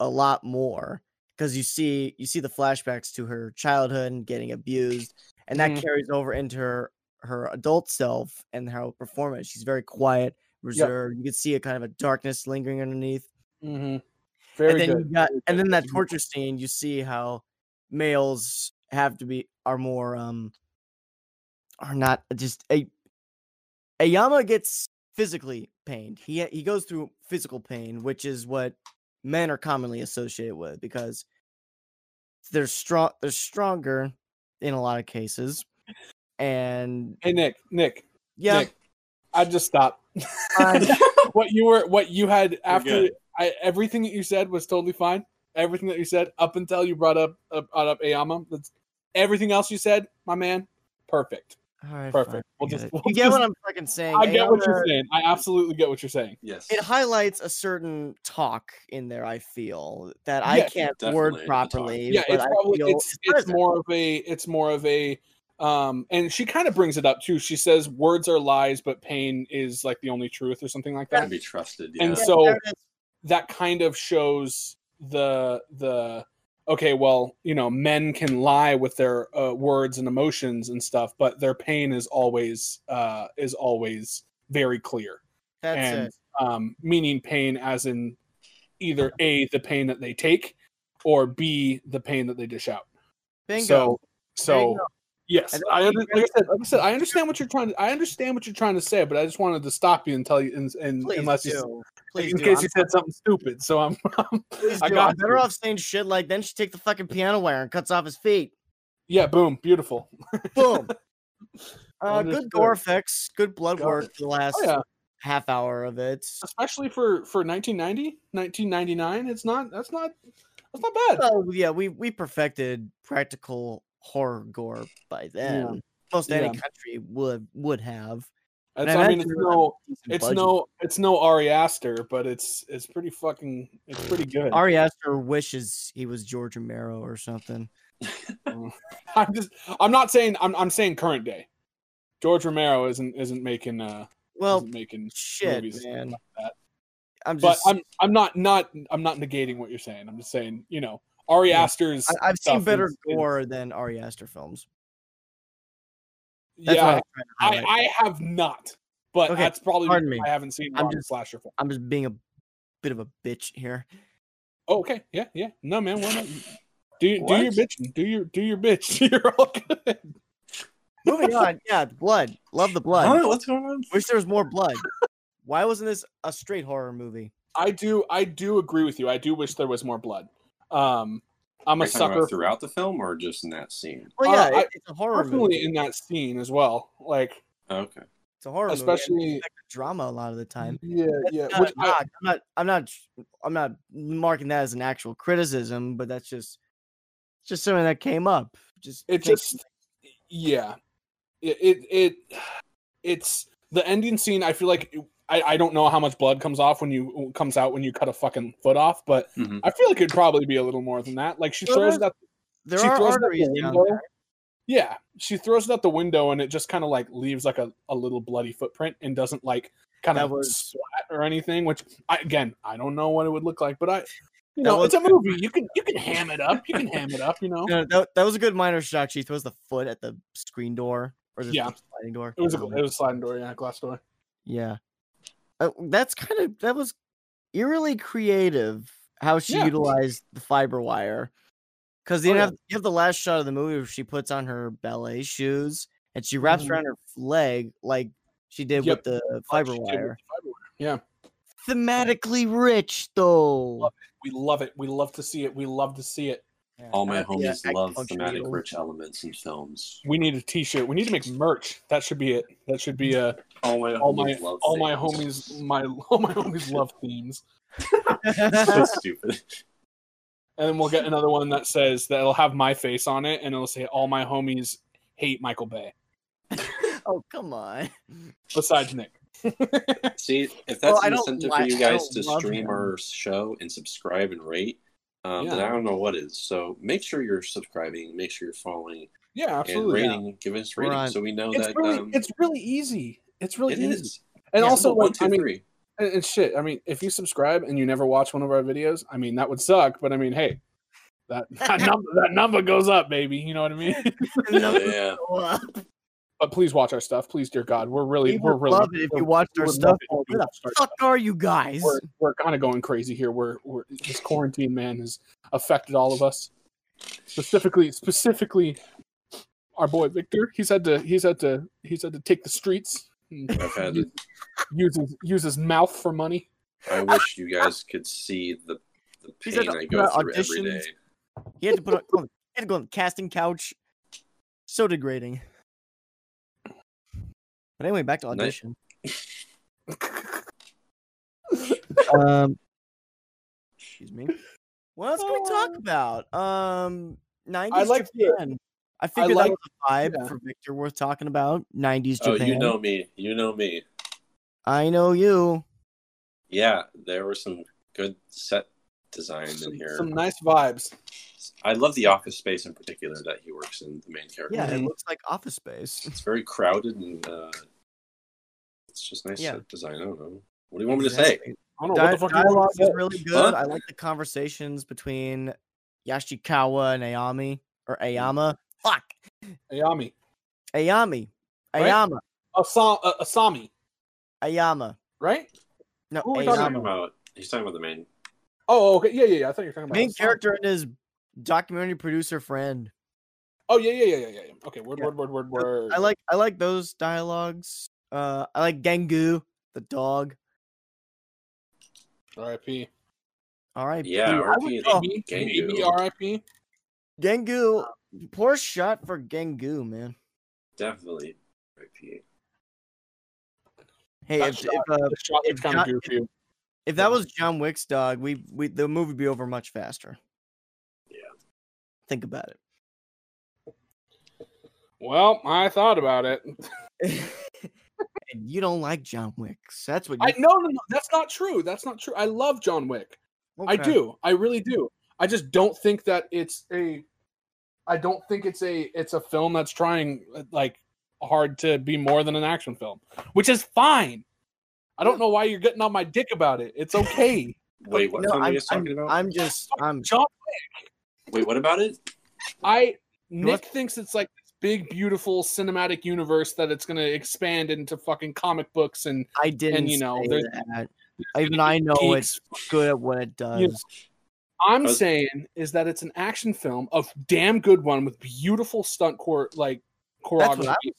a lot more because you see you see the flashbacks to her childhood and getting abused, and that Mhm. carries over into her her adult self and her performance. She's very quiet, reserved. You can see a kind of a darkness lingering underneath. Mm-hmm. Very and then good. you got and then that Mhm. torture scene you see how males have to be are more um are not just a Ayama gets physically pained. He he goes through physical pain, which is what men are commonly associated with because they're strong they're stronger in a lot of cases. And Hey Nick, Nick, yeah, Nick, I just stopped. Fine. what you were, what you had after. I, everything that you said was totally fine. Everything that you said up until you brought up uh, brought up Ayama. That's everything else you said, my man. Perfect. All right, perfect. We'll just- get we'll you get what I'm fucking saying. I get what you're saying. I absolutely get what you're saying. Yes. it highlights a certain talk in there i feel that i Yes, can't definitely, word the talk. properly yeah it's probably it's it's more of a it's more of a um and she kind of brings it up too she says words are lies but pain is like the only truth or something like Can that be trusted. And Yeah. so- there it is. that kind of shows the the okay well you know men can lie with their uh, words and emotions and stuff but their pain is always uh is always very clear. That's and it. um, meaning pain as in either a the pain that they take or b the pain that they dish out. Bingo. So so Bingo. Yes I under, like I said like I said I understand what you're trying to I understand what you're trying to say but I just wanted to stop you and tell you and, and unless you do. please in do. case I'm, you said something stupid so I'm please I got I'm better off saying shit like then she take the fucking piano wire and cuts off his feet. Yeah boom beautiful. Boom. Uh, good gore effects good blood Got work the last oh yeah. half hour of it. Especially for for 1990 1999 it's not that's not that's not bad. Oh yeah we we perfected practical horror gore by then most any Yeah. country would would have it's, I I mean it's imagine with a no it's budget. no it's no Ari Aster but it's it's pretty fucking it's pretty good Ari Aster wishes he was George Romero or something. I'm just I'm not saying I'm I'm saying current day. George Romero isn't isn't making uh Well, isn't making shit, movies man. like that. I'm But just. I'm I'm not not I'm not negating what you're saying. I'm just saying, you know, Ari Yeah. Aster's I, have seen better is- is- gore than Ari Aster films. That's yeah, I'm trying to I. I have not. But Okay, that's probably pardon me. I haven't seen I'm just- slasher film. I'm just being a bit of a bitch here. Oh, okay, yeah, yeah. No man, why not? Do do your bitch. Do your do your bitch. You're all good. Moving on. Yeah, blood. Love the blood. Huh? What's going on? Wish there was more blood. Why wasn't this a straight horror movie? I do I do agree with you. I do wish there was more blood. Um I'm Are a you talking about sucker throughout the film or just in that scene? Well, Uh, yeah, I- it- it's a horror definitely movie. in that scene as well. Like Okay. It's a horror movie. especially it's like a drama a lot of the time. yeah, yeah. Not Which I, I'm not. I'm not. I'm not marking that as an actual criticism, but that's just just something that came up. Just it think- just yeah it, it it it's the ending scene i feel like I, I don't know how much blood comes off when you comes out when you cut a fucking foot off but Mhm. i feel like it'd probably be a little more than that like she Well, throws it there's- there she are throws it out arteries the window. there. yeah she throws it out the window and it just kind of like leaves like a, a little bloody footprint and doesn't like kind of was- splat or anything which I, again i don't know what it would look like but i you know was it's a movie you can you can ham it up you can ham it up you know No, that, that was a good minor shot. She throws the foot at the screen door or the Yeah. sliding door. it was a it was a sliding door yeah glass door Yeah. Uh, that's kind of that was eerily creative how she Yeah. utilized the fiber wire. Because you Oh, yeah. have you have the last shot of the movie where she puts on her ballet shoes and she wraps Mhm. around her leg like she did Yep. with the fiber with wire. the yeah Thematically rich though. Love We love it. We love to see it. We love to see it. All my Uh, yeah, homies love thematic needles. rich elements in films. We need a T-shirt. We need to make merch. That should be it. That should be a All my all my love all my homies my all my homies love themes. so stupid. And then we'll get another one that says that it'll have my face on it, and it'll say all my homies hate Michael Bay. oh come on. Besides Nick. See, if that's Well, an incentive like- for you guys to stream him. our show and subscribe and rate, um, then Yeah. I don't know what is. So make sure you're subscribing, make sure you're following, Yeah, and absolutely. rating. Give us rating on- so we know It's that really um, it's really easy. It's really it easy. is. And Yeah, also, one, like, two, I mean, three. and, and shit. I mean, if you subscribe and you never watch one of our videos, I mean, that would suck. But I mean, hey, that that number that number goes up, baby. You know what I mean? yeah. But please watch our stuff, please, dear God. We're really, We we're would really love it if you watched our stuff. love it if you Where the watched our fuck are you guys? we're, we're kind of going crazy here. We're, we're this quarantine man has affected all of us. Specifically, specifically, our boy Victor. He's had to he's had to he's had to take the streets. and I've had. use, use his use his mouth for money. I wish you guys could see the the He's had pain to I go through every auditions. day. He had to put on, on- he had to go on the casting couch. So degrading. But anyway, back to audition. um, excuse me. What else can we talk about? Um, nineties like the- Japan. I figured like- that was a vibe yeah. for Victor worth talking about. Nineties Oh, Japan. you know me. You know me. I know you. Yeah, there were some good set design some, in here. some nice vibes. I love the office space in particular that he works in. The main character. Yeah, it Mhm. looks like Office Space. it's very crowded and uh, it's just nice Yeah. set design. I don't know. What do you want me to say? I don't know what the fuck you want dialogue is really good. Huh? I like the conversations between Yoshikawa and Ayami or Ayama. Fuck, Ayami. Ayami, Right? Ayama, Asa- uh, Asami, Ayama. right? No, Who are we He's talking talking about. He's talking about the main. Oh, okay. Yeah, yeah, yeah. I thought you were talking about Main Asami. character and his documentary producer friend. Oh, yeah, yeah, yeah, yeah, yeah. yeah. Okay, word, Yeah. word, word, word, word. I like I like those dialogues. Uh, I like Gengu, the dog. R.I.P. All right, Yeah, Dude, I would and maybe, maybe R.I.P. Gengu. Poor shot for Gengu, man. Definitely. RP. Hey, if, shot, if, uh, shot if was kind of John- goofy. if that was John Wick's dog, we we the movie would be over much faster. Yeah. Think about it. Well, I thought about it. and you don't like John Wick. So that's what I you no, no, no. That's not true. That's not true. I love John Wick. I do. I really do. I just don't think that it's a. I don't think it's a. It's a film that's trying uh, like hard to be more than an action film, which is fine. I don't know why you're getting on my dick about it. It's okay. Wait, what No, are I'm, you guys I'm, talking about? I'm just I'm John, Wick. Wait, what about it? I Nick What? thinks it's like this big, beautiful cinematic universe that it's going to expand into fucking comic books and I didn't you know, say there's- that. Even I know geeks. it's good at what it does. You know, I'm was- saying is that it's an action film, a damn good one with beautiful stunt court, like That's what I choreography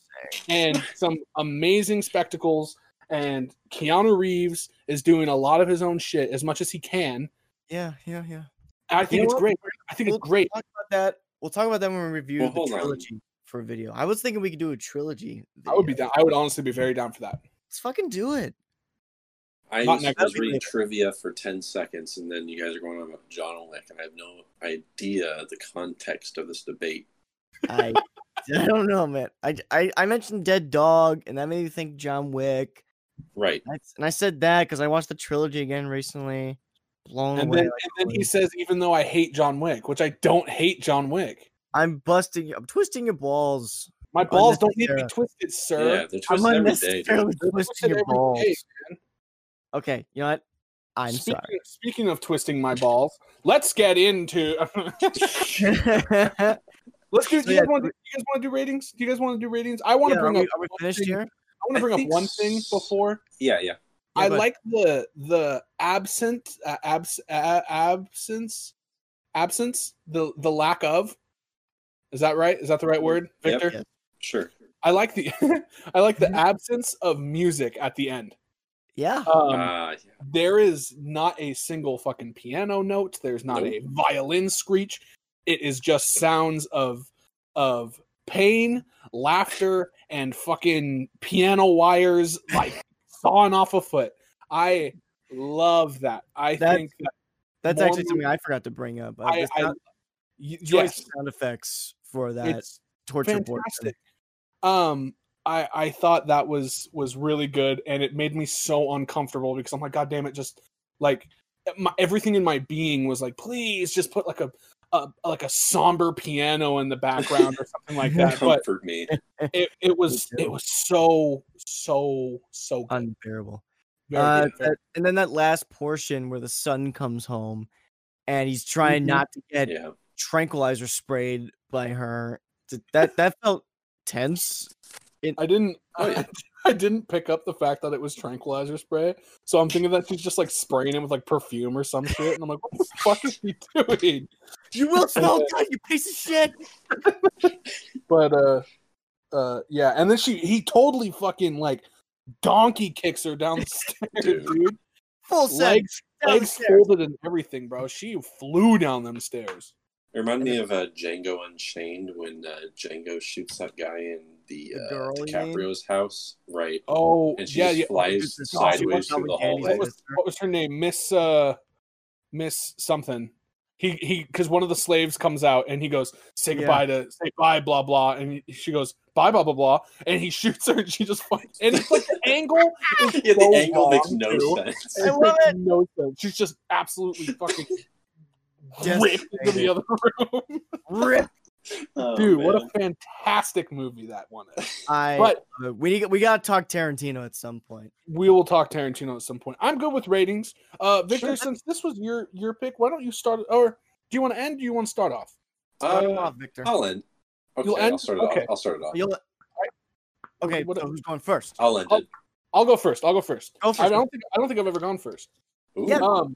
and some amazing spectacles. And Keanu Reeves is doing a lot of his own shit as much as he can. Yeah, yeah, yeah. I think know it's what? great. I think We'll it's great. Talk about that. We'll talk about that when we review Well, the trilogy. on. Trilogy for a video. I was thinking we could do a trilogy. I would be down. I would honestly be very down for that. Let's fucking do it. I Not was next week. reading trivia for 10 seconds, and then you guys are going on about John Wick, and I have no idea the context of this debate. I I don't know, man. I, I I mentioned Dead Dog, and that made me think John Wick. Right. I- And I said that because I watched the trilogy again recently. Blown And away. then, like and then he says, even though I hate John Wick, which I don't hate John Wick, I'm busting. you- I'm twisting your balls. my balls don't need to be twisted, sir. Yeah, they're I'm twisted every day. unnecessarily Dude. Twisting your balls. day. Okay, you know what? I'm speaking, sorry. speaking of twisting my balls, let's get into. let's do. So, Do you yeah, guys want? to You guys want to do ratings? Do you guys want to do ratings? I want Yeah, to bring are, up. we, are we one finished thing- here? I want to bring up one thing before. Yeah, yeah. Yeah, I go like the the absent uh, abs uh, absence absence the the lack of. Is that right? Is that the right word, Yep. Victor? Sure. I like the I like the Mhm. absence of music at the end. Yeah. Um, Ah, yeah. there is not a single fucking piano note. There's not Nope. a violin screech. It is just sounds of of pain, laughter, and fucking piano wires like sawing off a foot. I love that. I That's- think that That's actually something I forgot to bring up. Uh, I, the I sound- y- choice yes, sound effects for that it's torture portion. fantastic. Um, I I thought that was was really good, and it made me so uncomfortable because I'm like, God damn it, just like my, everything in my being was like, please just put like a, a like a somber piano in the background or something like that. But Comfort me. it, it was too. it was so so so good. Unbearable. Very Uh, very- that- and then that last portion where the son comes home and he's trying Mhm. not to get Yeah. Tranquilizer sprayed by her. That that felt tense. I didn't. Yeah. I didn't pick up the fact that it was tranquilizer spray, so I'm thinking that she's just like spraying it with like perfume or some shit, and I'm like, what the fuck is he doing? You will smell good, you piece of shit. But uh, uh, yeah, and then she he totally fucking like donkey kicks her down the stairs, Dude. Full set. Legs, legs folded and everything, bro. She flew down them stairs. It reminded me of uh, Django Unchained when uh, Django shoots that guy in the, The uh, girl, you mean? DiCaprio's house. Right. Oh, And she yeah, just yeah. flies This is sideways through the Candie's hallway. What was, what was her name? Miss uh Miss something. He he because one of the slaves comes out and he goes, say Yeah. goodbye to say bye, blah blah. And she goes, bye, blah blah blah. And he shoots her and she just fucks and it's like the angle is Yeah, the angle makes no too. sense. I love it. No sense. She's just absolutely fucking Just ripped into the other room. Rip. Oh, Dude, what a fantastic movie that one is. I But uh, we we gotta talk Tarantino at some point. we will talk Tarantino at some point. I'm good with ratings. Uh Victor, since this was your your pick, why don't you start or do you want to end? Do you want to start off? Start Uh, off, Victor. I'll end. Okay, You'll end? I'll start it Okay. off. I'll start it off. You'll okay. What- so who's going first? I'll end I'll- it. I'll go first. I'll go first. Go first, I don't think I don't think I've ever gone first. Ooh, Yeah. Um,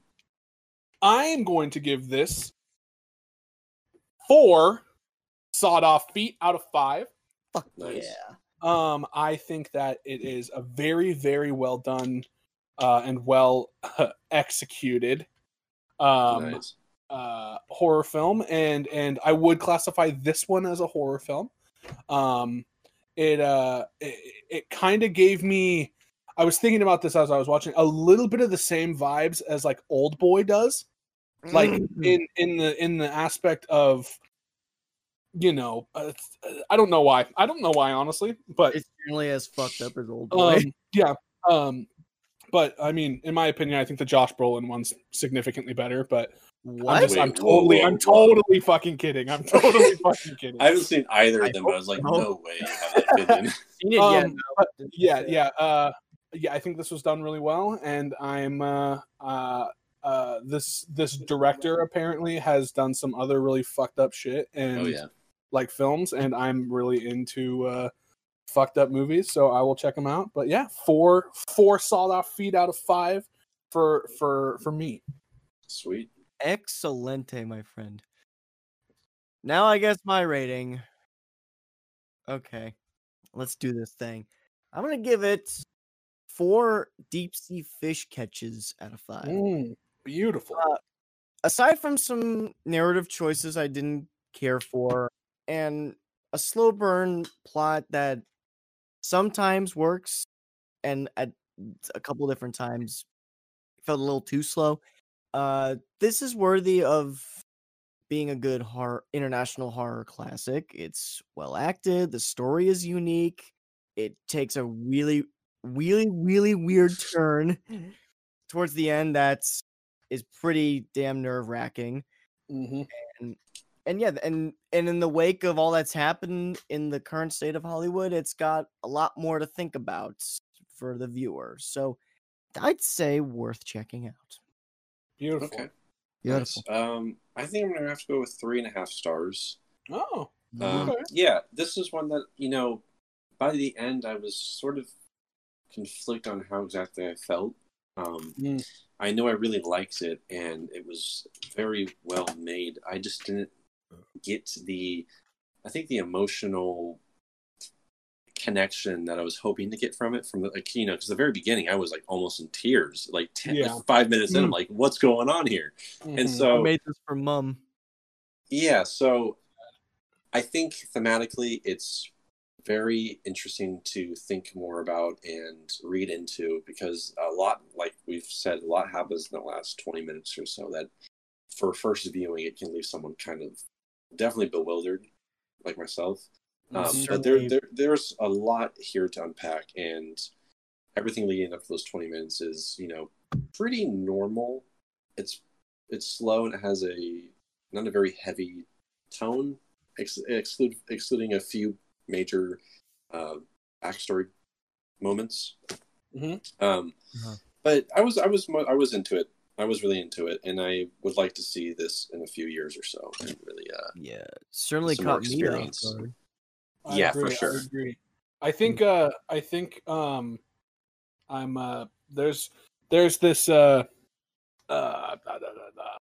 I am going to give this four sawed off feet out of five. Fuck Nice. yeah. Um, I think that it is a very, very well done uh, and well executed um, nice. uh, horror film, and and I would classify this one as a horror film. Um, it uh, it, it kind of gave me. I was thinking about this as I was watching a little bit of the same vibes as like Old Boy does, like Mhm. in in the in the aspect of, you know, uh, I don't know why. I don't know why honestly, but it's nearly as fucked up as old boy. um, yeah. Um, but I mean, in my opinion, I think the Josh Brolin one's significantly better. But I'm, just, Wait, I'm whoa, totally, whoa, I'm whoa. totally fucking kidding. I'm totally fucking kidding. I haven't seen either of them, but I was like, so. no way you have that fit in. Seen it yet, um, no. yeah, yeah, uh, yeah. I think this was done really well, and I'm uh, uh, uh, this this director apparently has done some other really fucked up shit and Oh yeah. like films, and I'm really into uh, fucked up movies, so I will check them out. But yeah, four four sawed off feet out of five for for for me. Sweet. Excelente, my friend. Now I guess my rating. Okay, let's do this thing. I'm gonna give it four deep sea fish catches out of five. Mm, beautiful. Uh, aside from some narrative choices I didn't care for, and a slow burn plot that sometimes works, and at a couple different times felt a little too slow. Uh, this is worthy of being a good horror international horror classic. It's well acted. The story is unique. It takes a really, really, really weird turn towards the end. That's is pretty damn nerve wracking. hmm And yeah, and and in the wake of all that's happened in the current state of Hollywood, it's got a lot more to think about for the viewer. So I'd say worth checking out. Beautiful. Okay. Beautiful. Nice. Um, I think I'm gonna have to go with three and a half stars. Oh, Um, Okay. Yeah, this is one that you know. By the end, I was sort of conflict on how exactly I felt. Um, Mm. I know I really liked it, and it was very well made. I just didn't get the, I think the emotional connection that I was hoping to get from it. From the, like you know, because the very beginning, I was like almost in tears. Like, 10, like five minutes in, I'm Mm. like, "What's going on here?" And Mhm. so I made this for mum. yeah, so I think thematically it's very interesting to think more about and read into because a lot, like we've said, a lot happens in the last 20 minutes or so that for first viewing, it can leave someone kind of definitely bewildered, like myself. Um, but there, there, there's a lot here to unpack, and everything leading up to those 20 minutes is, you know, pretty normal. It's it's slow and it has a not a very heavy tone, ex- exclude, excluding a few major uh, backstory moments. Mhm. Um, Uh-huh. But I was I was I was into it. I was really into it, and I would like to see this in a few years or so. And really, uh, Yeah, certainly more caught me off experience. guard. I Yeah, for sure. I agree. I think uh I think um I'm uh there's there's this uh uh da, da, da, da.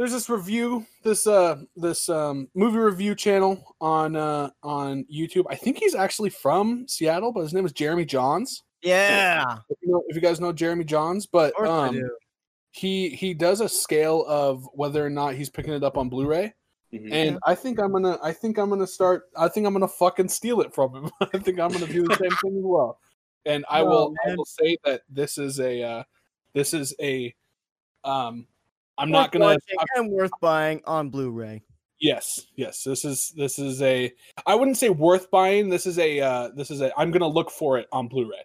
There's this review this uh this um movie review channel on uh on YouTube. I think he's actually from Seattle, but his name is Jeremy Jahns. Yeah, If you, know, if you guys know Jeremy Jahns, but of course I um do. he he does a scale of whether or not he's picking it up on Blu-ray. mhm. And I think I'm gonna I think I'm gonna start I think I'm gonna fucking steal it from him. I think I'm gonna do the same thing as well. And I Oh, will I will say that this is a uh this is a um I'm Worth not gonna watching I'm- worth buying on Blu-ray. yes, yes. This is this is a I wouldn't say worth buying. This is a uh this is a I'm gonna look for it on Blu-ray.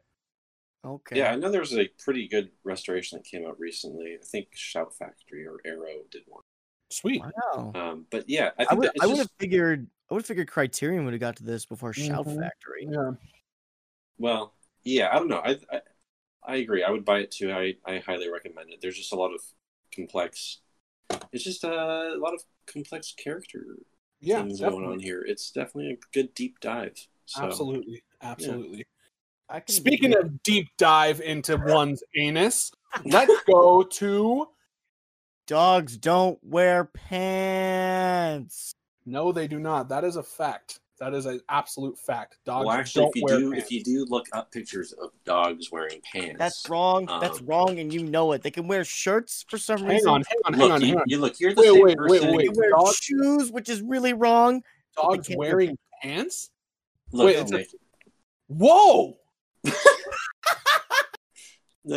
Okay. Yeah, I know there was a pretty good restoration that came out recently. I think Shout Factory or Arrow did one. Sweet. Wow. Um, but yeah, I I would I would just, have figured I would have figured Criterion would have got to this before Shout Mhm. Factory. Yeah. well, yeah, I don't know. I, I I agree. I would buy it too. I I highly recommend it. There's just a lot of complex. It's just uh, a, lot of complex character Yeah, things going on here. It's definitely a good deep dive. So, Absolutely. Absolutely. I can Speaking dig of deep dive into one's anus, let's go to dogs don't wear pants. No, they do not. That is a fact. That is an absolute fact. Dogs Well, actually, don't if you wear do, pants. if you do look up pictures of dogs wearing pants, That's wrong. That's Um, wrong, and you know it. They can wear shirts for some hang reason. on, hang on, hang Look, on, you, hang on. you look. You're the Wait, same wait, wait, person. They wait. wear Dog- shoes, which is really wrong. Dogs can't wear wearing pants? Look, Wait, it's a- Whoa! that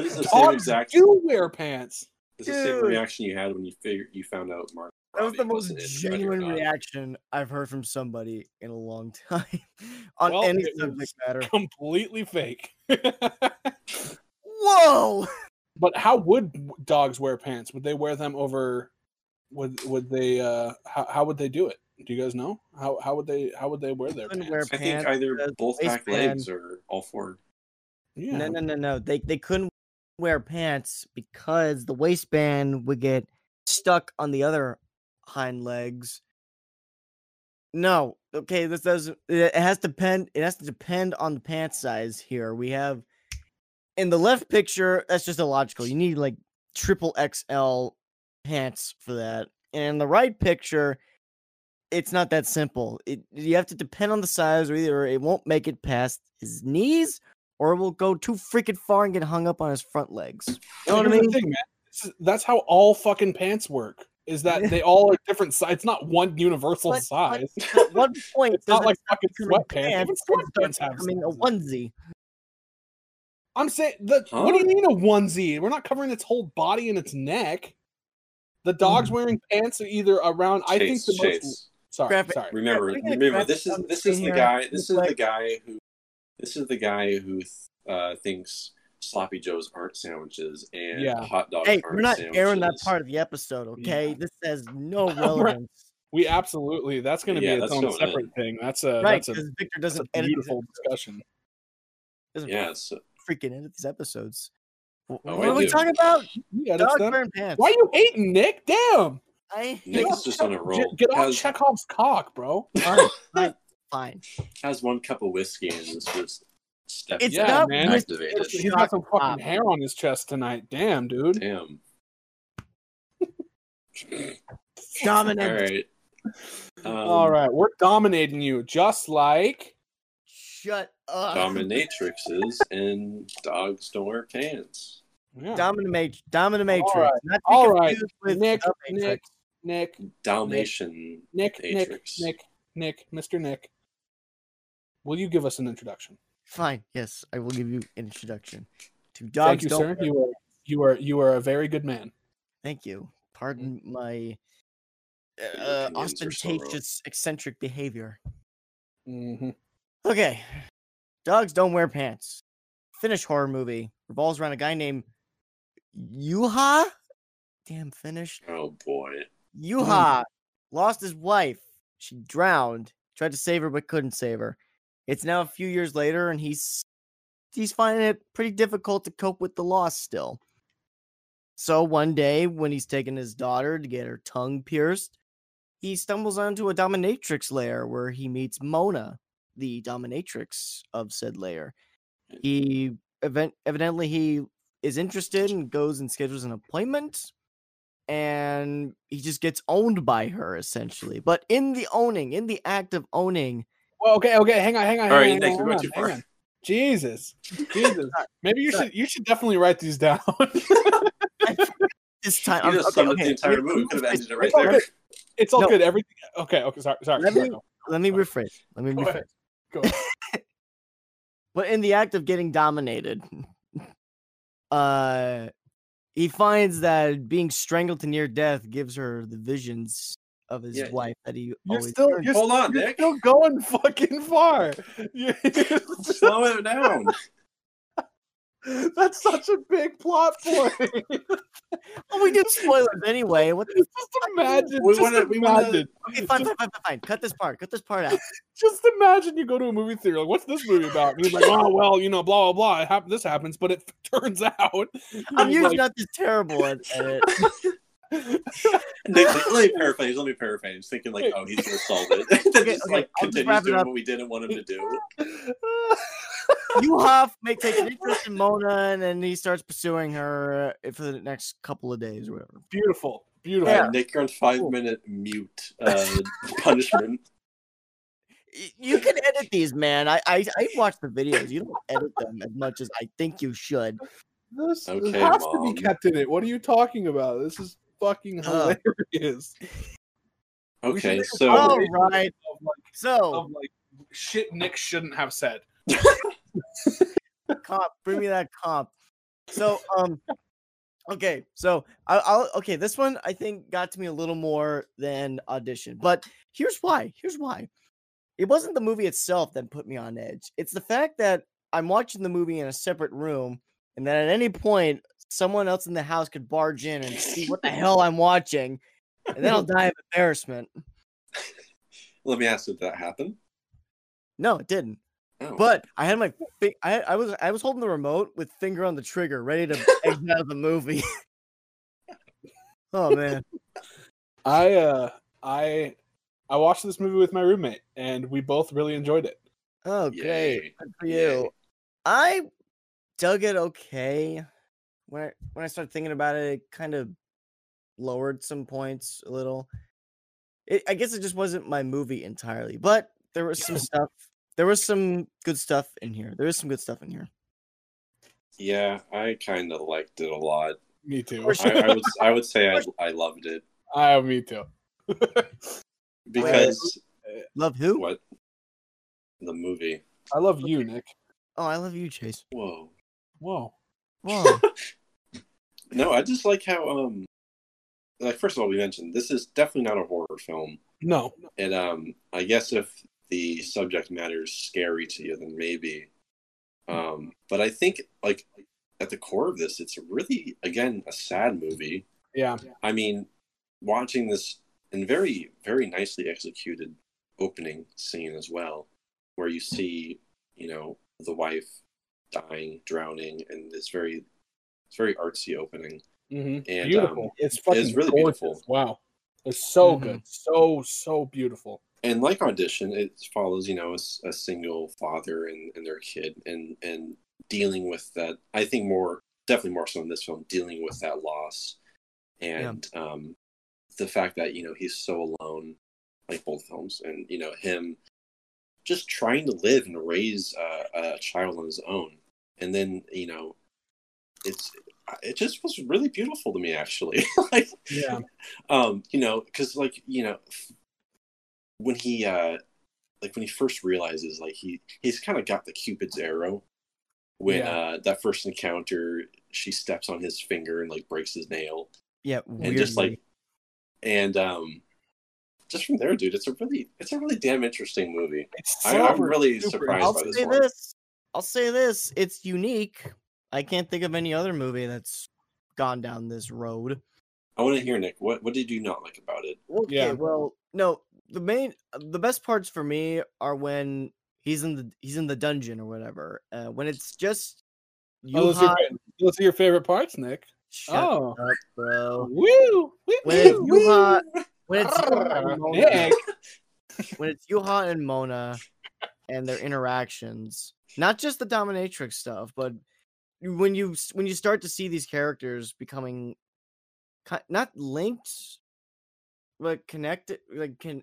is the same Dogs exact. do wear pants. It's the same reaction you had when you figured you found out Mark. That was the most wasn't in Ready or genuine reaction I've heard from somebody in a long time on Well, any subject matter. Completely fake. Whoa! but how would dogs wear pants? Would they wear them over? Would would they? uh How how would they do it? Do you guys know how how would they how would they wear their Couldn't pants? I think either both back legs or all four. Yeah. No, no, no, no. They they couldn't wear pants because the waistband would get stuck on the other hind legs. No, okay, this doesn't. it has to depend it has to depend on the pant size here. We have in the left picture, that's just illogical. You need like triple XL pants for that. And in the right picture, it's not that simple. It you have to depend on the size, or either it won't make it past his knees, or it will go too freaking far and get hung up on his front legs. You know what I mean? thing. Is- that's how all fucking pants work. Is that they all are different size? It's not one universal But- but size. At one point, It's not like fucking sweatpants. Even pants sweatpants starts have becoming a sizes. onesie. I'm saying the what do you mean a onesie? We're not covering its whole body and its neck. The dog's wearing pants are either around. I think Chase, most. Sorry, Graphic- sorry. Remember, we remember. This is the this is the guy. This is the guy who. This is the guy who uh, thinks sloppy joes aren't sandwiches and Yeah. hot dogs Hey, aren't we're not sandwiches. airing that part of the episode, okay? Yeah. This has no relevance. We absolutely. That's going to Yeah, be its own separate in. thing. That's a right, that's a, because Victor that's a doesn't edit these beautiful episodes. discussion. Doesn't Yeah, it's, freaking edit these episodes. Wh- Oh, what I are we talking about? Yeah, that's Dogs them. wearing pants. Why are you hating Nick? Damn. I Nick Get is just on a roll. get off Chekhov's cock, bro. Fine, fine, fine. has one cup of whiskey and is just stepping. It's Yeah, not man. Activated. He's got some fucking pop. hair on his chest tonight. Damn, dude. Damn. Dominant. All right. Um, All right, we're dominating you, just like Shut up. Dominatrixes and dogs don't wear pants. yeah. Dominatrix. Dominatrix. All right. Not All right. confused Nick, Nick, Nick, Dalmatian. Nick, Nick, Matrix. Nick, Nick, Mr. Nick. Will you give us an introduction? Fine. Yes, I will give you an introduction to Thank dogs. you, don't sir. You are you are you are a very good man. Thank you. Pardon my uh, opinions so ostentatious, eccentric behavior. hmm Okay. Dogs don't wear pants. Finnish horror movie revolves around a guy named Juha. Damn Finnish. Oh boy. Juha lost his wife. She drowned. Tried to save her but couldn't save her. It's now a few years later and he's he's finding it pretty difficult to cope with the loss still. So one day when he's taking his daughter to get her tongue pierced, he stumbles onto a dominatrix lair where he meets Mona, the dominatrix of said lair. He event evidently he is interested and goes and schedules an appointment and he just gets owned by her essentially. But in the owning, in the act of owning, Well, okay, okay. Hang on, hang on. All right, hang on, Nick, hang you're on, too far. Jesus, Jesus. Maybe you should you should definitely write these down. this time You I'm- just okay, summed okay, the entire movie. Could have ended it right It's all there. good. it's all No. good. Everything. Okay, okay. Sorry, sorry. Let sorry, me- Let me rephrase. Let me Go rephrase. ahead. Go ahead. But in the act of getting dominated, uh he finds that being strangled to near death gives her the visions of his Yeah. wife that he You're always still you're, Hold on, you're Nick. still going fucking far. You- Slow it down. That's such a big plot point. Well, we do spoilers anyway. What the just imagine. We just wanna- we wanna- okay, fine, fine, fine, fine, fine. Cut this part. Cut this part out. Just imagine you go to a movie theater. Like, what's this movie about? And he's like, oh well, you know, blah blah blah. It hap- this happens, but it turns out. I'm he's usually like- not this terrible at, at it. Nick, let me paraphrase. Let me paraphrase. Thinking like, oh, he's gonna solve it. then Okay, just okay, like I'll continues doing up. what we didn't want him to do. Yuhaf may take an interest in Mona, and then he starts pursuing her uh, for the next couple of days or whatever. beautiful, beautiful. Yeah. Alright, Nick, you're on five minute mute uh, punishment. You can edit these, man. I, I I watch the videos. You don't edit them as much as I think you should. This, this Okay, has to be kept in it. What are you talking about? This is fucking Uh. hilarious. We Okay, so Oh, compilation right. Of like, So, of like shit Nick shouldn't have said. comp, bring me that comp. So, um, okay, so I, I'll okay. This one I think got to me a little more than audition, but here's why. Here's why. It wasn't the movie itself that put me on edge. It's the fact that I'm watching the movie in a separate room, and that at any point someone else in the house could barge in and see what the hell I'm watching, and then I'll die of embarrassment. let me ask, did that happen? No, it didn't. Oh. But I had my fi- I, I was I was holding the remote with finger on the trigger, ready to exit out of the movie. oh man. I uh I I watched this movie with my roommate and we both really enjoyed it. Oh great. Yay. Good for Yay. you. I dug it okay. When I when I started thinking about it, it kind of lowered some points a little. it, I guess it just wasn't my movie entirely, but there was some stuff. There was some good stuff in here. There is some good stuff in here. Yeah, I kind of liked it a lot. Me too. I, I would I would say I, I loved it I me too. because eh, Love who? what the movie. I love you, Nick. Oh, I love you, Chase. Whoa. Whoa. Whoa. No, I just like how um like first of all we mentioned this is definitely not a horror film. No. And um I guess if the subject matter is scary to you then maybe. Um but I think like at the core of this it's really again a sad movie. Yeah. I mean, watching this and very, very nicely executed opening scene as well, where you see, you know, the wife dying, drowning, and this very, it's very artsy opening. hmm And, beautiful. um, it's fucking really gorgeous. beautiful. Wow. It's so Mhm. good. So so beautiful. And like audition, it follows, you know, a single father and, and their kid, and and dealing with that. I think more, definitely more so in this film, dealing with that loss, and um, the fact that you know he's so alone, like both films, and you know him just trying to live and raise uh, a child on his own, and then you know, it's it just was really beautiful to me actually. like Yeah. um you know because like you know when he uh like when he first realizes like he he's kind of got the cupid's arrow when Yeah. uh that first encounter she steps on his finger and like breaks his nail yeah, and just like and um just from there dude it's a really it's a really damn interesting movie It's I- I'm super, really super surprised I'll by this this. I'll say this. It's unique. I can't think of any other movie that's gone down this road. i want to hear nick what what did you not like about it Okay, Yeah. well, no, the main, the best parts for me are when he's in the he's in the dungeon or whatever. Uh, when it's just Oh, those, are your, those are your favorite parts, Nick. Shut oh. up, bro. Woo! Woo! When it's Juha, when it's Juha Nick. when it's Juha and Mona and their interactions, not just the dominatrix stuff, but when you when you start to see these characters becoming not linked, but connected, like can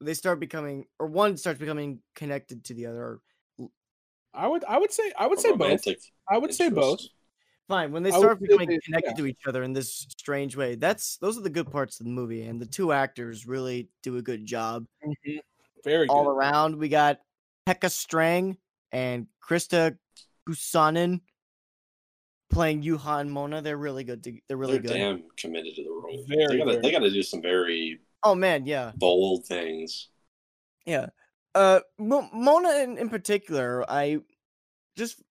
they start becoming, or one starts becoming connected to the other. I would I would say I would say both. I would say both. Fine, when they start becoming they- connected yeah. to each other in this strange way, that's those are the good parts of the movie, and the two actors really do a good job. Mhm. Very all good. around. We got Pekka Strang and Krista Kosonen playing Juha and Mona. They're really good. To, they're really they're good. damn committed to the role Very, they gotta very. they gotta do some very Oh man, yeah, bold things yeah. Uh, Mo- Mona in, in particular, I just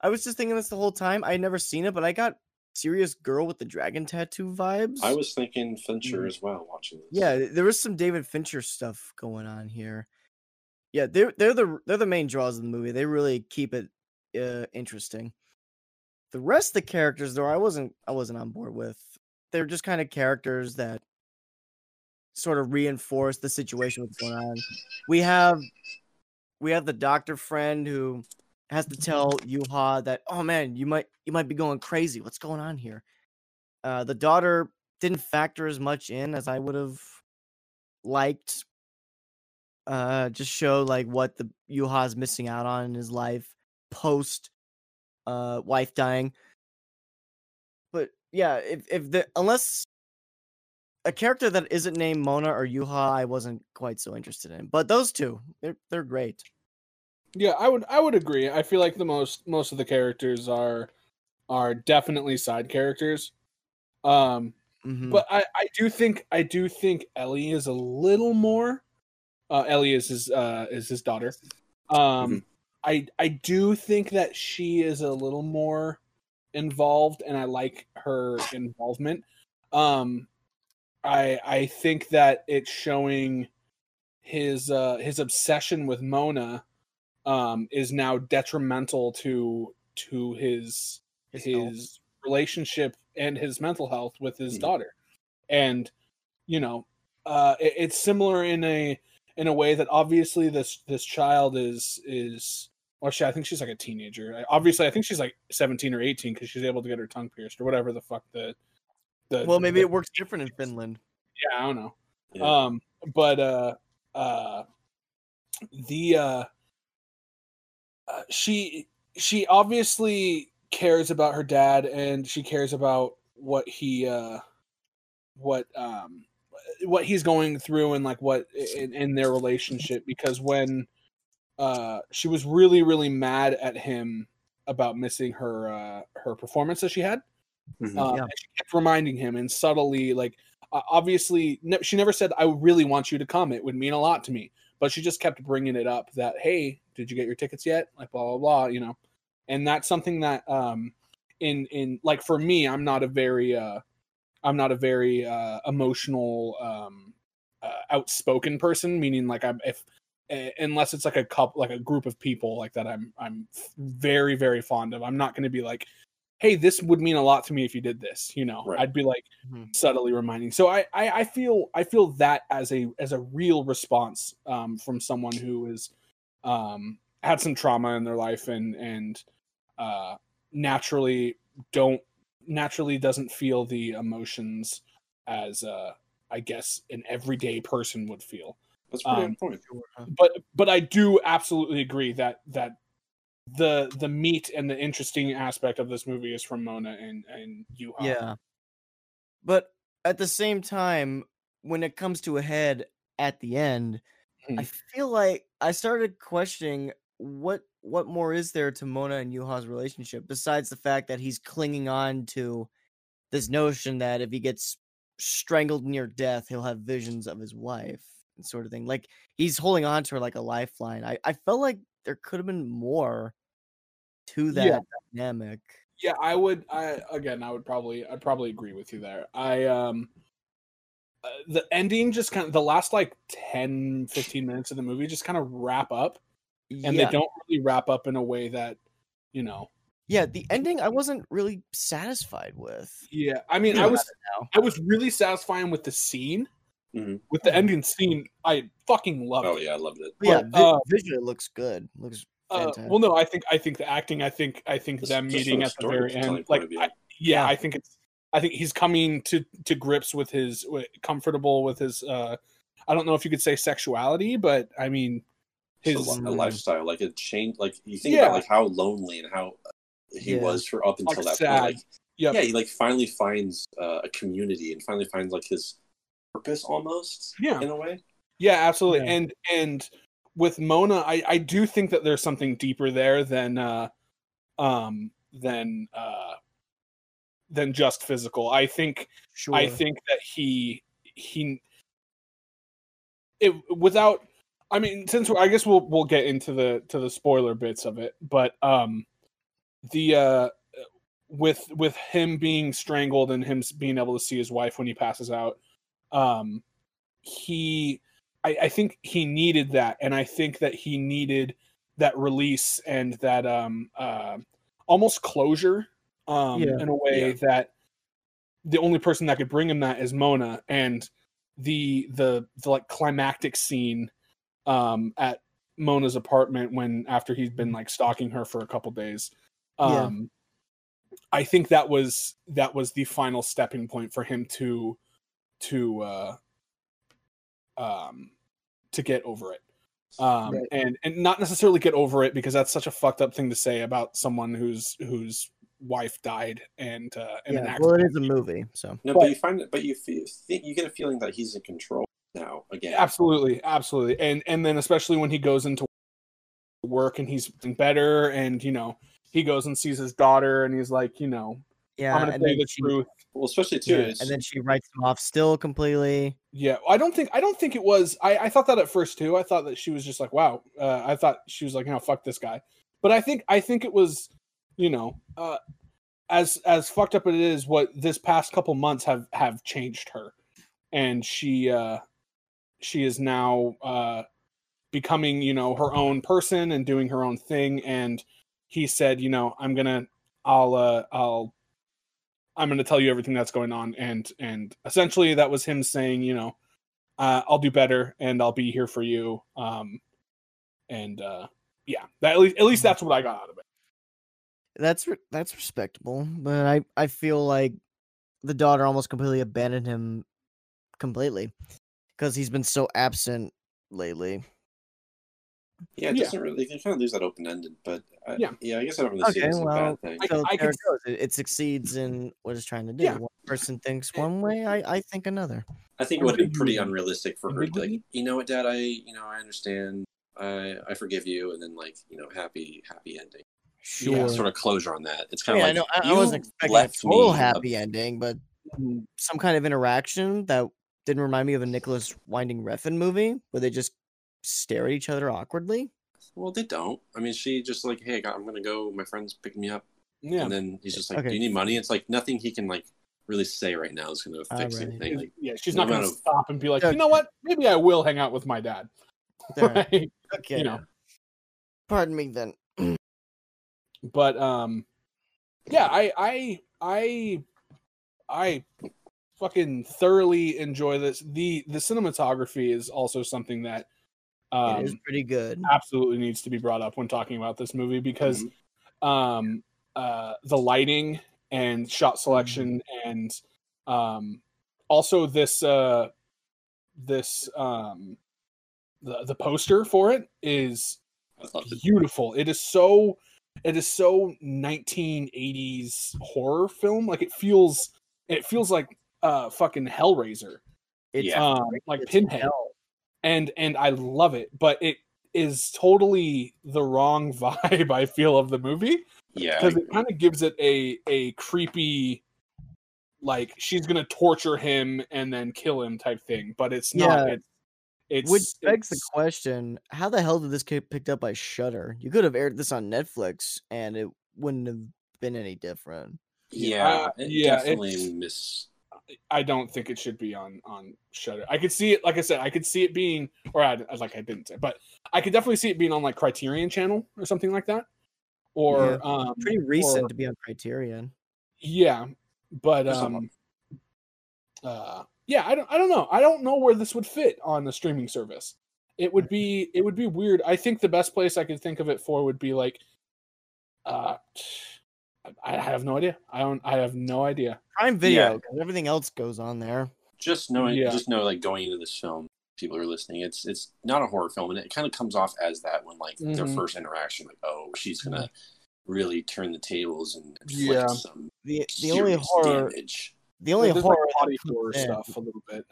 I was just thinking this the whole time. I had never seen it, but I got serious girl with the dragon tattoo vibes. I was thinking Fincher Mhm. as well watching this. Yeah, there was some David Fincher stuff going on here. Yeah, they're they're the they're the main draws of the movie. They really keep it uh, interesting. The rest of the characters, though, I wasn't I wasn't on board with. They're just kind of characters that sort of reinforce the situation what's going on. We have we have the doctor friend who has to tell Juha that, oh man, you might you might be going crazy. What's going on here? Uh, the daughter didn't factor as much in as I would have liked. Uh, just show like what the Juha's missing out on in his life post uh wife dying. But yeah, if if the unless a character that isn't named Mona or Juha, I wasn't quite so interested in. But those two, they're they're great. Yeah, I would I would agree. I feel like the most most of the characters are are definitely side characters. Um Mhm. but I I do think I do think Ellie is a little more uh Ellie is his uh is his daughter. Um I I do think that she is a little more involved and I like her involvement. Um I I think that it's showing his uh his obsession with Mona um is now detrimental to to his His his, relationship and his mental health with his Mhm. daughter and you know uh it- it's similar in a in a way that obviously this this child is is well she, i think she's like a teenager I- obviously i think she's like 17 or 18 because she's able to get her tongue pierced or whatever the fuck the the well, maybe the- it works different in Finland. yeah i don't know Yeah. um but uh uh the uh uh, she she obviously cares about her dad and she cares about what he uh what um what he's going through and like what in, in their relationship because when uh she was really really mad at him about missing her uh her performance that she had. Mhm. um, Yeah. and she kept reminding him and subtly like uh, obviously ne- she never said i really want you to come. It would mean a lot to me. But she just kept bringing it up that hey did you get your tickets yet? Like blah blah blah you know? And that's something that um in in like for me i'm not a very uh i'm not a very uh emotional um uh, outspoken person meaning like i'm if uh, unless it's like a couple like a group of people like that i'm i'm very very fond of i'm not going to be like hey this would mean a lot to me if you did this you know Right. i'd be like Mhm. subtly reminding so I, I i feel i feel that as a as a real response um from someone who is um had some trauma in their life and and uh naturally don't naturally doesn't feel the emotions as uh i guess an everyday person would feel That's pretty um, on point. but but I do absolutely agree that that the the meat and the interesting aspect of this movie is from Mona and and Juha. Yeah. But at the same time, when it comes to a head at the end, I Hmm. feel like I started questioning what what more is there to Mona and Juha's relationship besides the fact that he's clinging on to this notion that if he gets strangled near death, he'll have visions of his wife and sort of thing. Like he's holding on to her like a lifeline. I, I felt like there could have been more to that Yeah. dynamic. yeah. I would. I again, I would probably I'd probably agree with you there. I um. Uh, the ending just kind of the last like 10 15 minutes of the movie just kind of wrap up and yeah. they don't really wrap up in a way that you know Yeah, the ending I wasn't really satisfied with. yeah i mean i was i was really satisfying with the scene Mhm. with the ending scene i fucking loved Oh it Oh yeah, I loved it. But yeah, But, vi- uh, visually it looks good. Looks Uh, well, no, I think I think the acting. I think I think Just- them just meeting at the very end. Like. I, yeah, Yeah. I think it's. I think he's coming to to grips with his with, comfortable with his. uh I don't know if you could say sexuality, but I mean, his. It's a, li- a Mm. lifestyle, like it changed. Like you think Yeah. about like how lonely and how he Yeah. was for up until Like, that sad. point. Like Yep. yeah, he like finally finds uh, a community and finally finds like his purpose almost. Yeah. in a way. Yeah, absolutely. Yeah. And and with Mona, I I do think that there's something deeper there than uh um than uh than just physical. I think sure. I think that he he it without I mean since we're, I guess we'll we'll get into the to the spoiler bits of it, but um the uh with with him being strangled and him being able to see his wife when he passes out um he I, I think he needed that and I think that he needed that release and that um uh almost closure um Yeah. in a way Yeah. that the only person that could bring him that is Mona and the the the like climactic scene um at Mona's apartment when after he's been like stalking her for a couple days Yeah. um I think that was that was the final stepping point for him to to uh um to get over it um Right. and and not necessarily get over it because that's such a fucked up thing to say about someone whose whose wife died and uh in an yeah, accident well, it is a movie, so No, But- but you find it, but you feel, you get a feeling that he's in control now again. absolutely absolutely and and then especially when he goes into work and he's better and you know he goes and sees his daughter and he's like you know yeah. i'm gonna and tell you the she- truth Well, especially too. yeah, and then she writes him off still completely. yeah i don't think i don't think it was i i thought that at first too i thought that she was just like wow uh, i thought she was like know fuck this guy but i think i think it was you know uh as as fucked up it is what this past couple months have have changed her and she uh she is now uh becoming you know her own person and doing her own thing and he said you know i'm gonna i'll uh i'll i'm gonna tell you everything that's going on and and essentially that was him saying you know uh, i'll do better and i'll be here for you um and uh yeah that, at least at least that's what i got out of it That's re- that's respectable, but I I feel like the daughter almost completely abandoned him completely. because he's been so absent lately. Yeah, it Yeah. doesn't really. They kind of leaves that open ended, but I, Yeah. yeah, I guess I don't really see it Okay, as a well, bad thing. I- So I there could- it. It, it succeeds in what it's trying to do. Yeah. One person thinks one way, I, I think another. I think it would be pretty unrealistic for her to be like, you know what, Dad, I, you know, I understand, I, I forgive you, and then like, you know, happy, happy ending. Sure. Yeah, Sort of closure on that. It's kind mean, of I like know I, I wasn't expecting a left total happy a- ending, but some kind of interaction that didn't remind me of a Nicolas Winding Refn movie where they just stare at each other awkwardly. Well, they don't. I mean, she just like, hey, I got- I'm gonna go. My friend's picking me up, Yeah. and then he's just like, Okay. do you need money? It's like nothing he can like really say right now is gonna fix Alright. anything. Like, yeah, she's no not going to of- stop and be like, Okay. you know what? Maybe I will hang out with my dad. Right? Okay. You know. Pardon me then. But um, yeah, I I I I fucking thoroughly enjoy this. the The cinematography is also something that um it is pretty good. absolutely needs to be brought up when talking about this movie because um uh the lighting and shot selection and um also this uh this um the the poster for it is I it. beautiful it is so it is so 1980s horror film like it feels it feels like uh fucking hellraiser It's Yeah. um like it's pinhead hell. And and I love it, but it is totally the wrong vibe I feel of the movie Yeah, because it kind of gives it a a creepy like she's gonna torture him and then kill him type thing, but it's not. Yeah. It's, it's Which begs the question: How the hell did this get picked up by Shudder? You could have aired this on Netflix, and it wouldn't have been any different. yeah, Uh, it yeah, definitely it's- miss. I don't think it should be on on Shudder. I could see it, like I said, I could see it being, or I, like I didn't say, but I could definitely see it being on like Criterion Channel or something like that, or Yeah, um, Pretty recent or- to be on Criterion. Yeah, but There's a lot. um, uh, yeah, I don't, I don't know, I don't know where this would fit on the streaming service. It would be, it would be weird. I think the best place I could think of it for would be like, uh, I I have no idea. I don't, I have no idea. Prime Video, Yeah. 'cause everything else goes on there. Just knowing, Yeah. just know, like going into this film, people are listening. It's it's not a horror film, and it kind of comes off as that when like their Mhm. first interaction, like, oh, she's gonna really turn the tables and inflict Yeah. some The the only horror, damage. the only There's, horror, like, body horror in- stuff a little bit.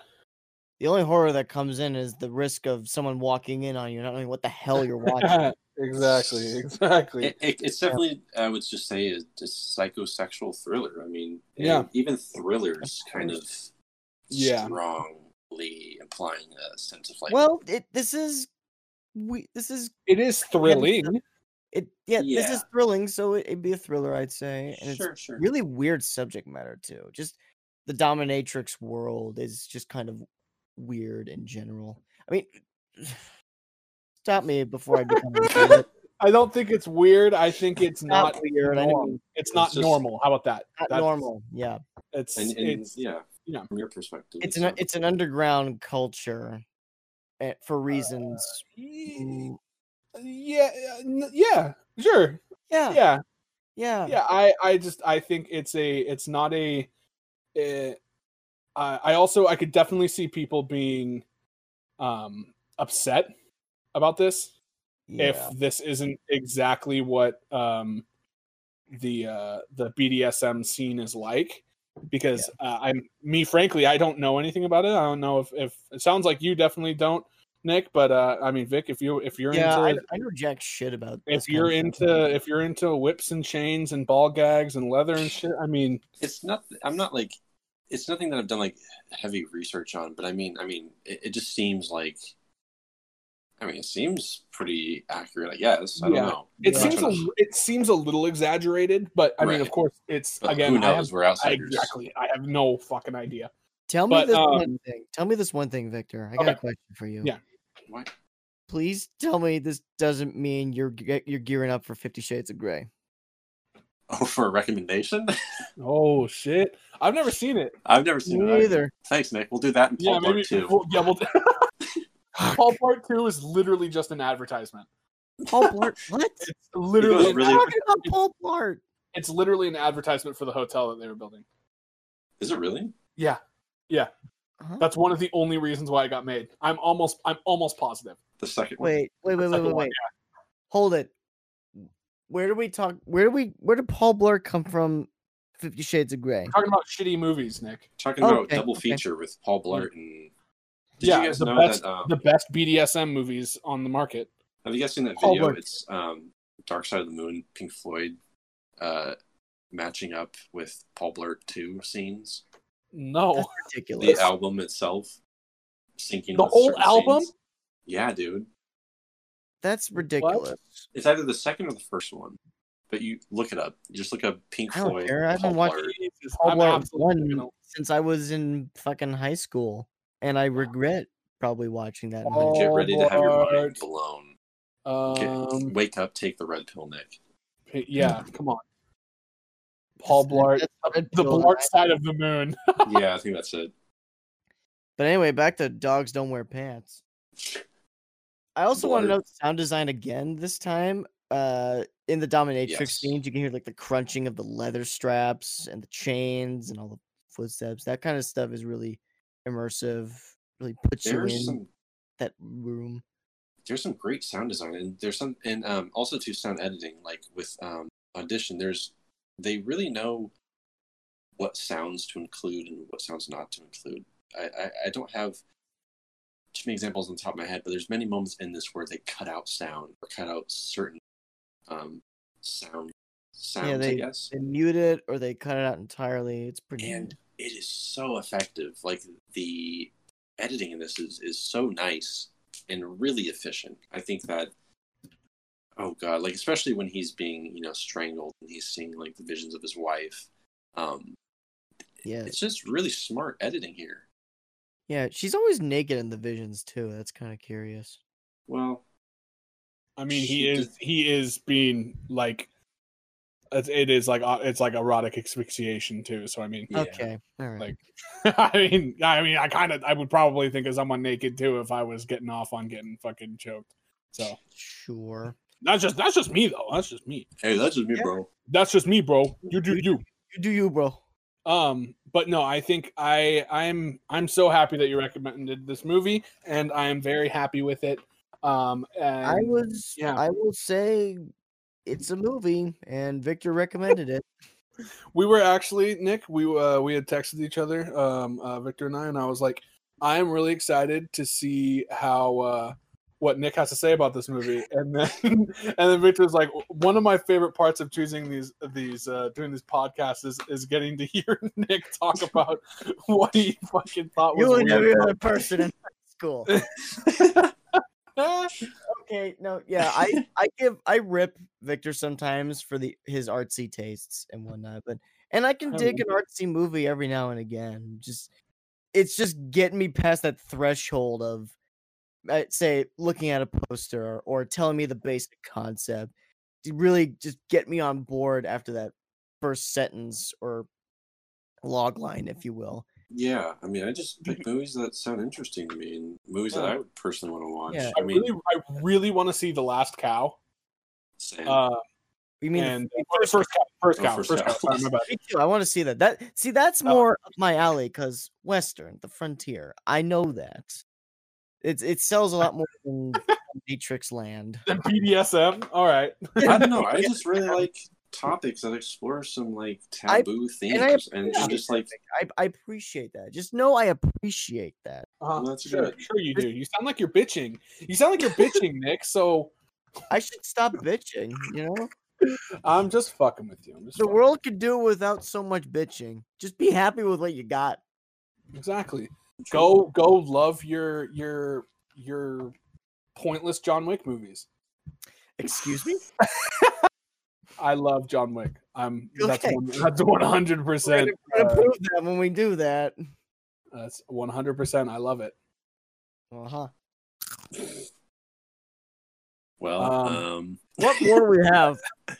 The only horror that comes in is the risk of someone walking in on you, not knowing what the hell you're watching. exactly, exactly. It, it, it's definitely, I would just say, a, a psychosexual thriller. I mean, eh, Yeah. even thrillers kind of Yeah. strongly implying a sense of like, well, it this is we this is it is thrilling. it yeah, this is thrilling, so it, it'd be a thriller, I'd say, and sure, it's sure. really weird subject matter too. Just the dominatrix world is just kind of weird in general. I mean, stop me before I become. I don't think it's weird. I think it's not not weird. I normal. know, It's not just- normal. How about that? not That's- normal. Yeah, It's And, and it's yeah, yeah. from your perspective, it's so- an it's an underground culture, eh, for reasons. Ye- mm, yeah uh, yeah sure Yeah, yeah yeah, yeah i i just i think it's a it's not a uh, I I also I could definitely see people being um upset about this yeah. if this isn't exactly what um the uh the BDSM scene is like because uh, I'm me frankly I don't know anything about it I don't know if if it sounds like you definitely don't Nick but uh I mean Vic if you if you're yeah, I, into I know jack shit about. if you're into stuff. if you're into whips and chains and ball gags and leather and shit I mean it's not i'm not like it's nothing that i've done like heavy research on but i mean i mean it, it just seems like i mean it seems pretty accurate i guess i don't Yeah. know it Yeah. seems a, it seems a little exaggerated but I mean of course it's But again who I knows have, we're I, outsiders exactly I have no fucking idea Tell me But, this um, one thing. Tell me this one thing, Victor. I got a question for you. Yeah. what Please tell me this doesn't mean you're you're gearing up for Fifty Shades of Grey. Oh for a recommendation oh shit I've never seen it i've never seen Me it either. either. thanks nick we'll do that in yeah Paul maybe part two we'll- yeah we'll Paul Part Two is literally just an advertisement. Paul Blart. What? It's literally was We're really- talking about Paul Blart. it's literally an advertisement for the hotel that they were building. is it really Yeah, yeah. Huh? That's one of the only reasons why it got made. I'm almost I'm almost positive. The second one. Wait, wait, wait, wait, Second wait, one, wait. Hold it. Where do we talk? Where do we? Where did Paul Blart come from? Fifty Shades of Grey. Talking about shitty movies, Nick. Talking about Okay, double okay. feature with Paul Blart and. Did yeah, you guys the know best that? Um, the best BDSM movies on the market. have you guys seen that Paul video? Blart. It's um, Dark Side of the Moon, Pink Floyd, uh, matching up with Paul Blart two scenes. No, That's The album itself syncing. The with whole album? scenes. Yeah, dude. That's ridiculous. It's either the second or the first one, but you look it up. You just look up Pink I don't Floyd. care. I haven't Paul watched Blart. Paul Blart one since I was in fucking high school, and I regret probably watching that. in Oh. Get ready to have your mind blown. Um, Get, wake up, take the red pill, Nick. yeah, come on. Paul That's- Blart, that's the Blart side of the moon. yeah, I think that's it. But anyway, back to dogs don't wear pants. I also want to note sound design again this time. Uh, in the dominatrix Yes. scenes, you can hear like the crunching of the leather straps and the chains and all the footsteps. That kind of stuff is really immersive. Really puts you in some that room. there's some great sound design and there's some and um, also to sound editing like with um, audition there's they really know what sounds to include and what sounds not to include I, I, I don't have too many examples on the top of my head but there's many moments in this where they cut out sound or cut out certain um, sound sounds i they- guess. They mute it or they cut it out entirely. It's pretty. and it is so effective. Like the editing in this is, is so nice and really efficient. I think that oh god like especially when he's being you know strangled and he's seeing like the visions of his wife. Um yeah, it's just really smart editing here yeah. She's always naked in the visions too. That's kind of curious. well I mean, he is did- he is being like, it's, like uh, it's like erotic asphyxiation too. So I mean, yeah. Okay, all right. Like- I mean, I mean, I kind of I would probably think of someone naked too if I was getting off on getting fucking choked. So sure. that's just that's just me though. That's just me. hey that's just me Yeah. bro That's just me, bro. You do you. You do you, bro. Um, but no, I think I I'm I'm so happy that you recommended this movie, and I am very happy with it. Um, and I was. yeah. I will say, it's a movie, and Victor recommended it. we were actually Nick. We uh, we had texted each other, um, uh, Victor and I, and I was like, I am really excited to see how uh, what Nick has to say about this movie. And then and then Victor's like, one of my favorite parts of choosing these these uh, doing these podcasts is is getting to hear Nick talk about what he fucking thought was You and weird every other person in school. okay, no, yeah, I I give I rip Victor sometimes for the his artsy tastes and whatnot, but and I can dig an artsy movie every now and again. Just it's just getting me past that threshold of uh, say looking at a poster or, or telling me the basic concept to really just get me on board after that first sentence or log line, if you will. yeah i mean i just pick movies that sound interesting to me and movies that i would personally want to watch Yeah. I i mean really I really want to see the last cow. Sam, Uh, You mean and f- first, first cow, first Oh, cow, first first cow. cow. Sorry. Me too. I want to see that. That see, that's Oh. more up my alley because Western, the frontier. I know that. It's it sells a lot more than Matrix Land. Then BDSM. All right. I don't know. I just really like topics that explore some like taboo themes and and, I and, just like I, I appreciate that. Just know I appreciate that. Uh, Well, that's sure, good. sure you do. You sound like you're bitching. You sound like you're bitching, Nick. So I should stop bitching. You know, I'm just fucking with you. I'm just the fucking- world could do without so much bitching. Just be happy with what you got. exactly. Go go love your your your pointless John Wick movies. Excuse me. I love John Wick. I'm that's Okay. that's 100. Percent gonna, prove that when we do that. That's 100. percent I love it. Uh huh. well, Um, um, What more do we have?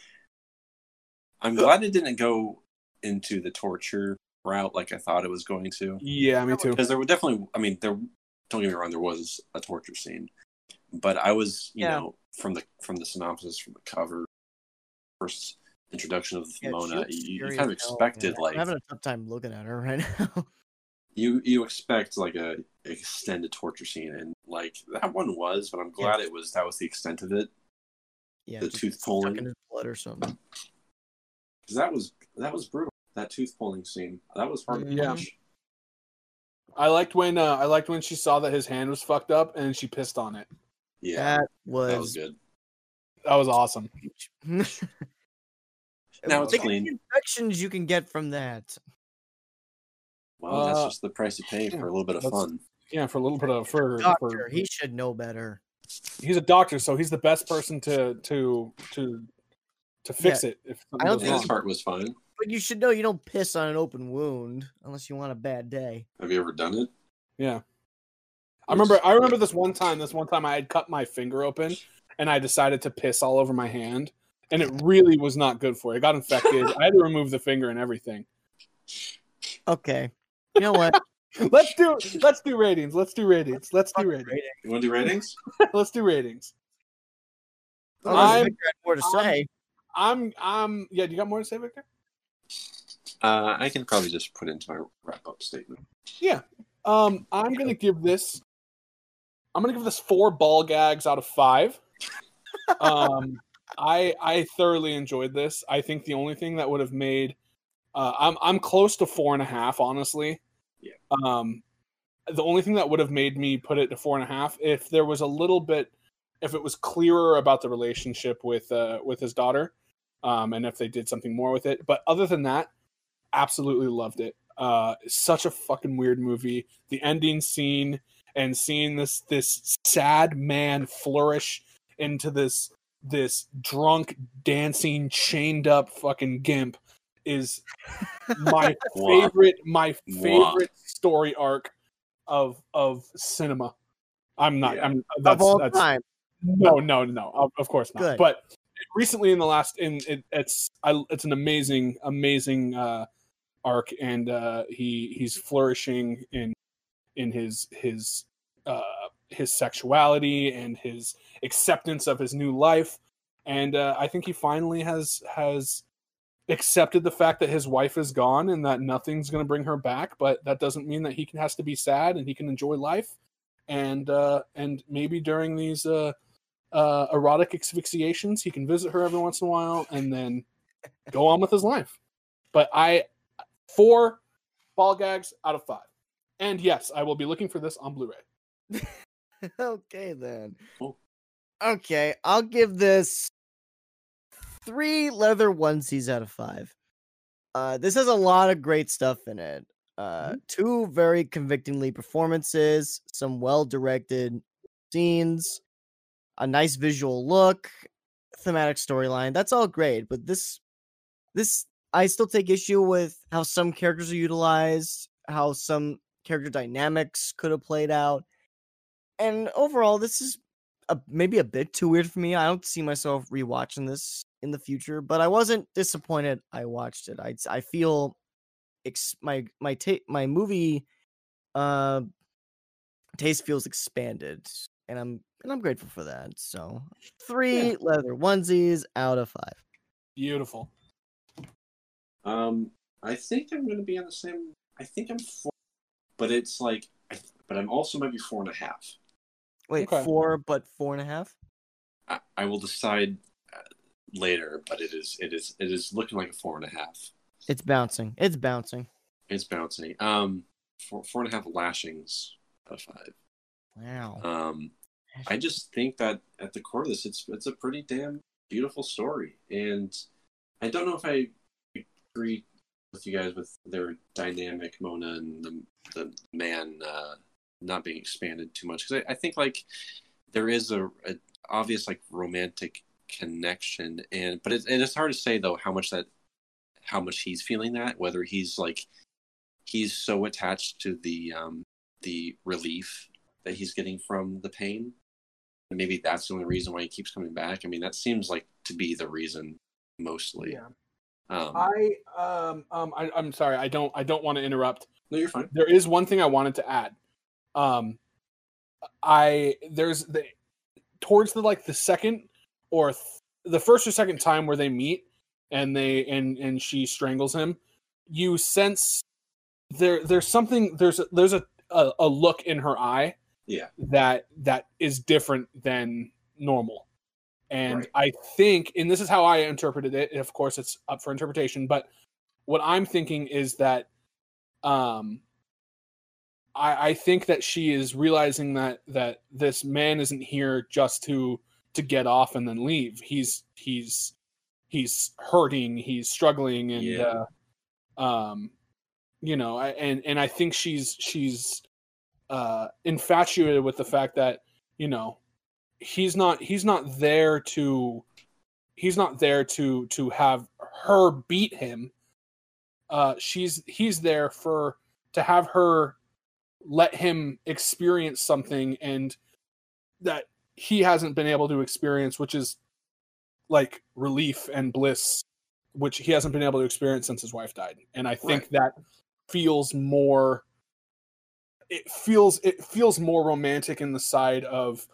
I'm glad it didn't go into the torture route like I thought it was going to. Yeah, me too. Because there were definitely, I mean, there. Don't get me wrong, there was a torture scene, but I was, you Yeah. know, from the from the synopsis, from the cover, first introduction of Yeah, Mona, you, you kind of as hell, expected like I'm having a tough time looking at her right now. you you expect like a extended torture scene, and like that one was, but I'm glad it was that was the extent of it Yeah, The tooth pulling. in his blood or something. because that was that was brutal. That tooth pulling scene that was hard to Yeah. watch. I liked when uh, I liked when she saw that his hand was fucked up and she pissed on it. Yeah, That was, that was good. That was awesome. Now it's Think of clean. the infections you can get from that. Well, that's Uh, just the price you pay for a little bit of fun. Yeah, for a little bit of for, Doctor, for he should know better. he's a doctor, so he's the best person to to to to fix it. If I don't think his wrong. heart was fine. But you should know you don't piss on an open wound unless you want a bad day. Have you ever done it? Yeah. I remember I remember this one time, this one time I had cut my finger open and I decided to piss all over my hand. And it really was not good for it. It got infected. I had to remove the finger and everything. Okay. You know what? Let's do let's do ratings. Let's do ratings. Let's do ratings. You want to do ratings? Let's do ratings. Oh, unless I'm- Victor more to I'm- say. I'm I'm yeah, do you got more to say, Victor? Uh, I can probably just put into my wrap up statement. Yeah. Um, I'm gonna give this. I'm gonna give this four ball gags out of five. Um, I I thoroughly enjoyed this. I think the only thing that would have made, uh, I'm I'm close to four and a half, honestly. Yeah. Um, the only thing that would have made me put it to four and a half if there was a little bit, if it was clearer about the relationship with uh with his daughter, um, and if they did something more with it. But other than that, absolutely loved it. Uh, such a fucking weird movie. The ending scene and seeing this this sad man flourish into this this drunk dancing chained up fucking gimp is my favorite my Mwah. favorite story arc of of cinema. I'm not. Yeah. I'm Of that's all that's time. no, no, no. Of, of course not. Good. But recently, in the last, in it, it's I, it's an amazing, amazing uh, arc, and uh, he he's flourishing in in his his uh, his sexuality and his acceptance of his new life, and uh, I think he finally has has accepted the fact that his wife is gone and that nothing's going to bring her back. But that doesn't mean that he can has to be sad and he can enjoy life, and uh, and maybe during these. Uh, uh, erotic asphyxiations. He can visit her every once in a while and then go on with his life. But I, four ball gags out of five. And yes, I will be looking for this on Blu ray. okay then. Cool. Okay, I'll give this three leather onesies out of five. Uh, this has a lot of great stuff in it. Uh, two very convictingly performances, some well directed scenes, a nice visual look, thematic storyline. That's all great, but this, this, I still take issue with how some characters are utilized, how some character dynamics could have played out and overall this is a, maybe a bit too weird for me i don't see myself rewatching this in the future but i wasn't disappointed i watched it i, I feel ex- my my ta- my movie uh taste feels expanded and i'm and i'm grateful for that so three leather onesies out of five Beautiful. Um, I think I'm going to be on the same. I think I'm four, but it's like, but I'm also maybe four and a half. wait Okay. four but four and a half I, I will decide uh, later, but it is it is it is looking like a four and a half. it's bouncing it's bouncing It's bouncing. Um, four four and a half lashings out of five. wow Um, I just think that at the core of this, it's it's a pretty damn beautiful story, and I don't know if I agree with you guys with their dynamic, Mona and the the man uh, not being expanded too much because I, I think like there is a, a obvious like romantic connection, and but it's and it's hard to say though how much that how much he's feeling that whether he's like he's so attached to the um the relief that he's getting from the pain and maybe that's the only reason why he keeps coming back. I mean, that seems like to be the reason mostly. Yeah. Um, I um um I, I'm sorry. I don't I don't want to interrupt. no, you're fine. There is one thing I wanted to add. Um, I there's the towards the like the second or th- the first or second time where they meet and they and and she strangles him. You sense there there's something there's a, there's a, a a look in her eye Yeah. that that is different than normal and Right. i think and this is how i interpreted it of course it's up for interpretation but what i'm thinking is that um i i think that she is realizing that that this man isn't here just to to get off and then leave he's he's he's hurting he's struggling and Yeah. uh, um you know I, and and i think she's she's uh infatuated with the fact that you know he's not he's not there to he's not there to to have her beat him uh she's he's there for to have her let him experience something and that he hasn't been able to experience which is like relief and bliss which he hasn't been able to experience since his wife died and i think Right. that feels more it feels it feels more romantic in the side of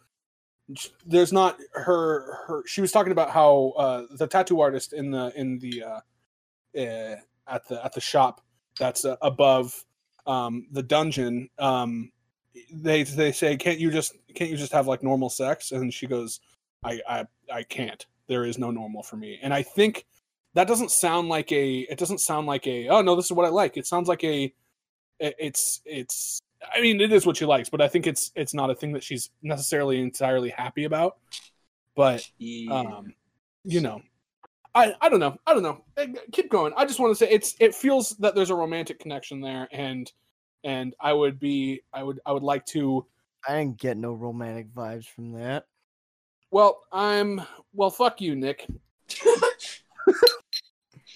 there's not her her she was talking about how uh the tattoo artist in the in the uh, uh at the at the shop that's uh, above um the dungeon um they they say can't you just can't you just have like normal sex? And she goes i i i can't. There is no normal for me. And i think that doesn't sound like a it doesn't sound like a oh no this is what i like. It sounds like a it's it's i mean it is what she likes but i think it's it's not a thing that she's necessarily entirely happy about. But Yeah. um you know i i don't know. I don't know. Keep going. I just want to say it's it feels that there's a romantic connection there and and i would be i would i would like to I didn't get no romantic vibes from that. well i'm well fuck you nick.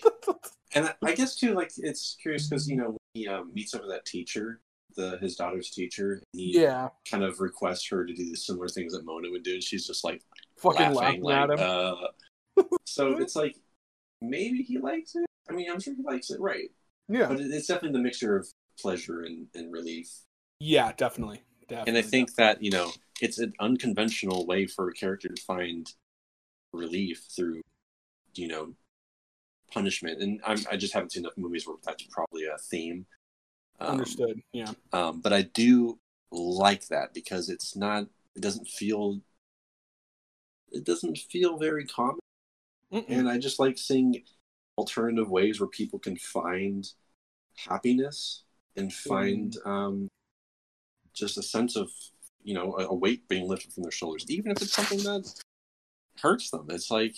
And I, I guess too, like it's curious because you know when he um, meets up with that teacher, the his daughter's teacher. He yeah kind of requests her to do the similar things that Mona would do, and she's just like fucking laughing, laughing, like, at him uh, so it's like maybe he likes it. I mean, I'm sure he likes it, right? yeah But it's definitely the mixture of pleasure and, and relief. yeah definitely definitely And I think that you know it's an unconventional way for a character to find relief through, you know, punishment. And I'm, I just haven't seen enough movies where that's probably a theme. Um, understood yeah Um, but I do like that because it's not. It doesn't feel. It doesn't feel very common, Mm-mm. and I just like seeing alternative ways where people can find happiness and find um, just a sense of you know a, a weight being lifted from their shoulders, even if it's something that hurts them. It's like,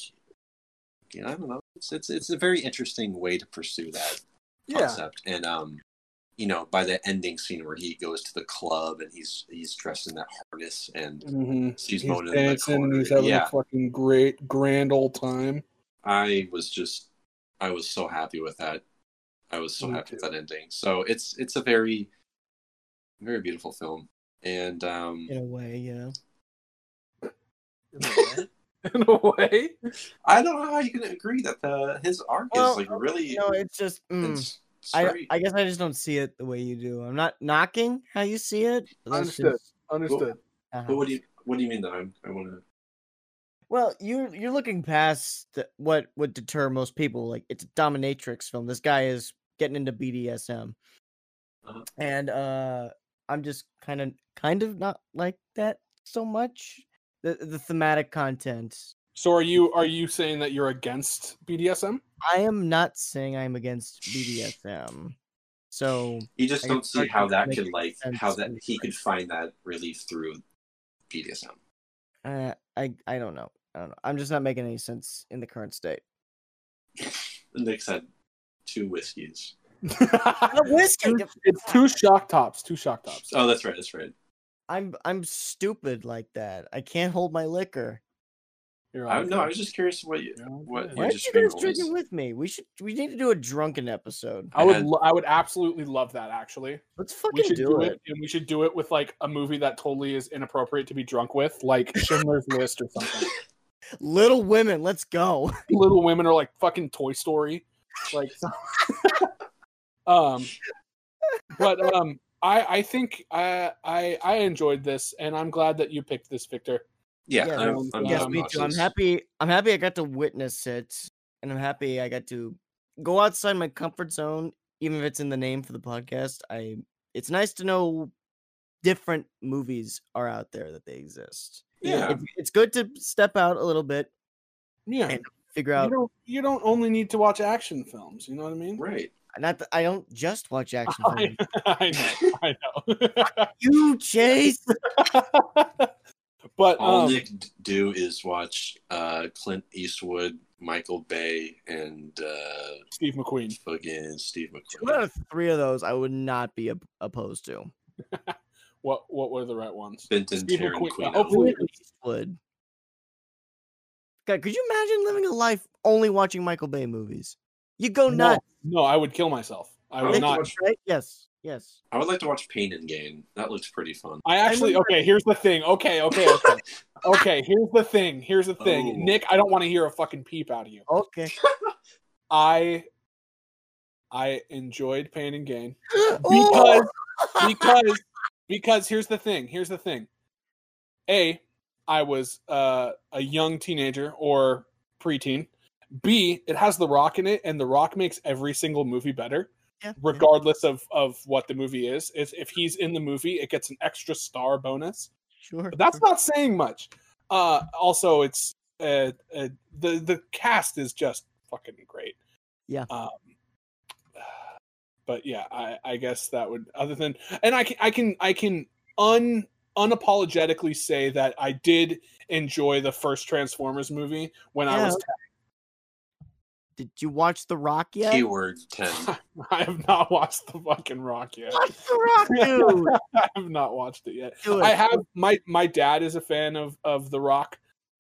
yeah, I don't know. It's it's it's a very interesting way to pursue that yeah concept. And um, you know, by the ending scene where he goes to the club and he's he's dressed in that harness and Mhm. she's he's moaning in the dancing and he's having Yeah. a fucking great grand old time I was just I was so happy with that. I was so Me happy with that ending. So it's it's a very very beautiful film. And um In a way, yeah. in a way I don't know how you can agree that the his arc Well, is like really No, it's just mm, it's I. I guess I just don't see it the way you do. I'm not knocking how you see it. but that's Understood. just understood how- but what do you what do you mean that I'm I wanna Well, you're you're looking past what would deter most people. Like it's a dominatrix film. This guy is getting into BDSM, Uh-huh. and uh, I'm just kind of kind of not like that so much. The the thematic content. So are you are you saying that you're against bdsm I am not saying I'm against BDSM. So you just I don't see how that could like how that he could find that relief through BDSM. uh, I I don't know. I don't know. I'm just not making any sense in the current state. Nick said two whiskeys. whiskey. It's two shock tops two shock tops Oh, that's right. That's right. I'm I'm stupid like that. I can't hold my liquor. You're I, all no, I was just curious what you, You're what good. you Why aren't just you guys drinking was. with me? We should. We need to do a drunken episode. I would lo- I would absolutely love that actually. Let's We fucking should do, do it. it. and we should do it with like a movie that totally is inappropriate to be drunk with, like Schindler's List or something. Little Women. Let's go. Little Women are like fucking Toy Story, like. um, but um, I I think I I I enjoyed this, and I'm glad that you picked this, Victor. Yeah, Yeah, I'm, I'm yes, um, me too. I'm happy. I'm happy. I got to witness it, and I'm happy I got to go outside my comfort zone even if it's in the name for the podcast, I it's nice to know different movies are out there that they exist. Yeah. It's, it's good to step out a little bit, Yeah. and figure You out. don't you don't only need to watch action films, you know what I mean? Right. Not that I don't just watch action I, films. I know, I know. you Chase. but All um, Nick d- do is watch uh, Clint Eastwood, Michael Bay, and uh, Steve McQueen. fucking Steve McQueen. Two out McQueen. of three of those I would not be op- opposed to. What what were the right ones? Benton Steve McQueen. Hopefully, Clint Eastwood. God, could you imagine living a life only watching Michael Bay movies? You go nuts. no, I would kill myself. I I would would not. Right? Yes. Yes. I would like to watch Pain and Gain. That looks pretty fun. I actually okay. Here's the thing. Okay, okay, okay, okay. Here's the thing. Here's the thing. Oh. Nick, I don't want to hear a fucking peep out of you. Okay. I I enjoyed Pain and Gain because because because here's the thing. Here's the thing. A, I was uh, a young teenager or preteen. B, it has The Rock in it, and The Rock makes every single movie better, Yeah. regardless of of what the movie is. If, if he's in the movie, it gets an extra star bonus. Sure. But that's not saying much. Uh, also, it's uh, uh, the the cast is just fucking great. Yeah. Um, but yeah, I, I guess that would other than and I can I can I can un unapologetically say that I did enjoy the first Transformers movie when I Yeah, was Did you watch The Rock yet? Keyword 10. 10. I have not watched the fucking Rock yet. Watch The Rock, dude. I have not watched it yet. Do it. I have my my dad is a fan of of The Rock,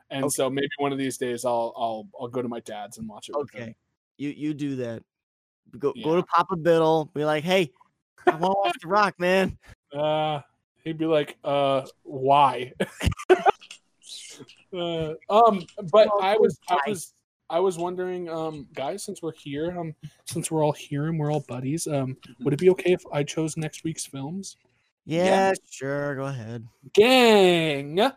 and Okay. so maybe one of these days I'll I'll I'll go to my dad's and watch it. with him. Okay. You you do that. Go go to Papa Biddle. Be like, hey, I want to watch The Rock, man. Uh, he'd be like, uh, why? uh, um, but Well, I was I was I was wondering, um, guys, since we're here, um, since we're all here and we're all buddies, um, would it be okay if I chose next week's films? Yeah, Yeah. sure. Go ahead. Gang,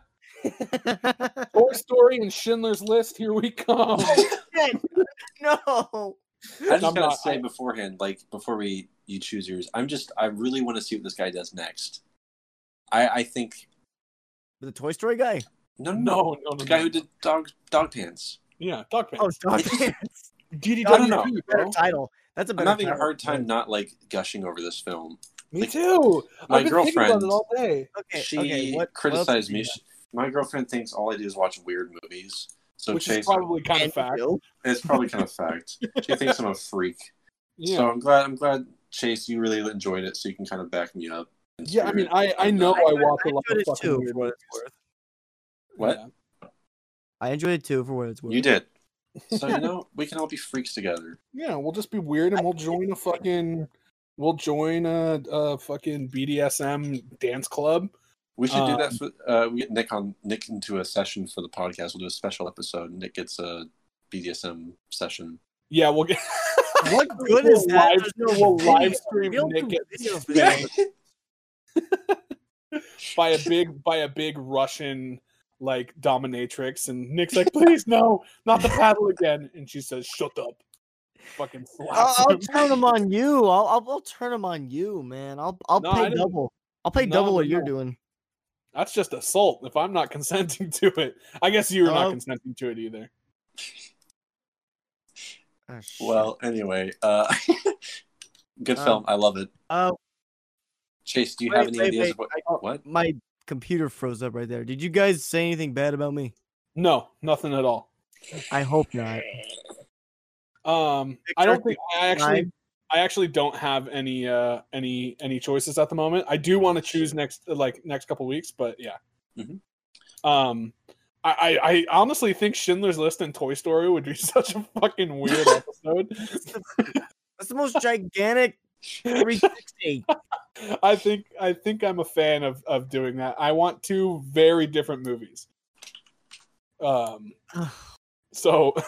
Toy Story and Schindler's List. Here we come. no. I just I'm gotta not- say I- beforehand, like before we you choose yours, I'm just I really want to see what this guy does next. I I think The Toy Story guy. no no, No, no, no, the guy no. who did dog dog pants. Yeah, Dog Oh, Pants. Dog Like- Pants. DDW, I don't know. better title. That's a I'm better. having a hard time not like gushing over this film. Me Like, too. my I've been thinking about girlfriend- it all day. Okay. she okay. What what criticized did me. She- my girlfriend thinks all I do is watch weird movies. So which Chase, is probably kind of fact. it's probably kind of fact. She thinks I'm a freak. Yeah. So I'm glad. I'm glad Chase, you really enjoyed it, so you can kind of back me up. yeah, I mean. I, I know I I, enjoyed- watch I a lot enjoyed of fucking too, weird for what it's worth. What? Yeah. I enjoyed it too, for what it's worth. you did. So you know, we can all be freaks together. Yeah, we'll just be weird and we'll join a fucking we'll join a, a fucking BDSM dance club. We should do that. Um, For, uh, we get Nick on Nick into a session for the podcast. We'll do a special episode. Nick gets a BDSM session. Yeah, we'll get What good we'll is that? Live, we'll live stream We don't Nick do video by a big by a big Russian like dominatrix, and Nick's like, "Please no, not the paddle again," and she says, "Shut up." Fucking I'll, I'll him. turn them on you. I'll, I'll I'll turn them on you, man. I'll I'll No, pay double. I'll pay No, double no, what you're doing. That's just assault. If I'm not consenting to it, I guess you're not Oh. consenting to it either. Shit. Well, anyway, uh, good Um, film. I love it. uh, Chase, do you wait, have any wait, ideas wait, of what? I- what? my computer froze up right there. Did you guys say anything bad about me? No, nothing at all. I hope not. Um, I don't think I actually, I actually don't have any, uh, any, any choices at the moment. I do want to choose next, like next couple weeks, but yeah. Mhm. Um, I, I, I honestly think Schindler's List and Toy Story would be such a fucking weird episode. That's the most gigantic 360. I think, I think I'm a fan of of doing that. I want two very different movies. Um, so.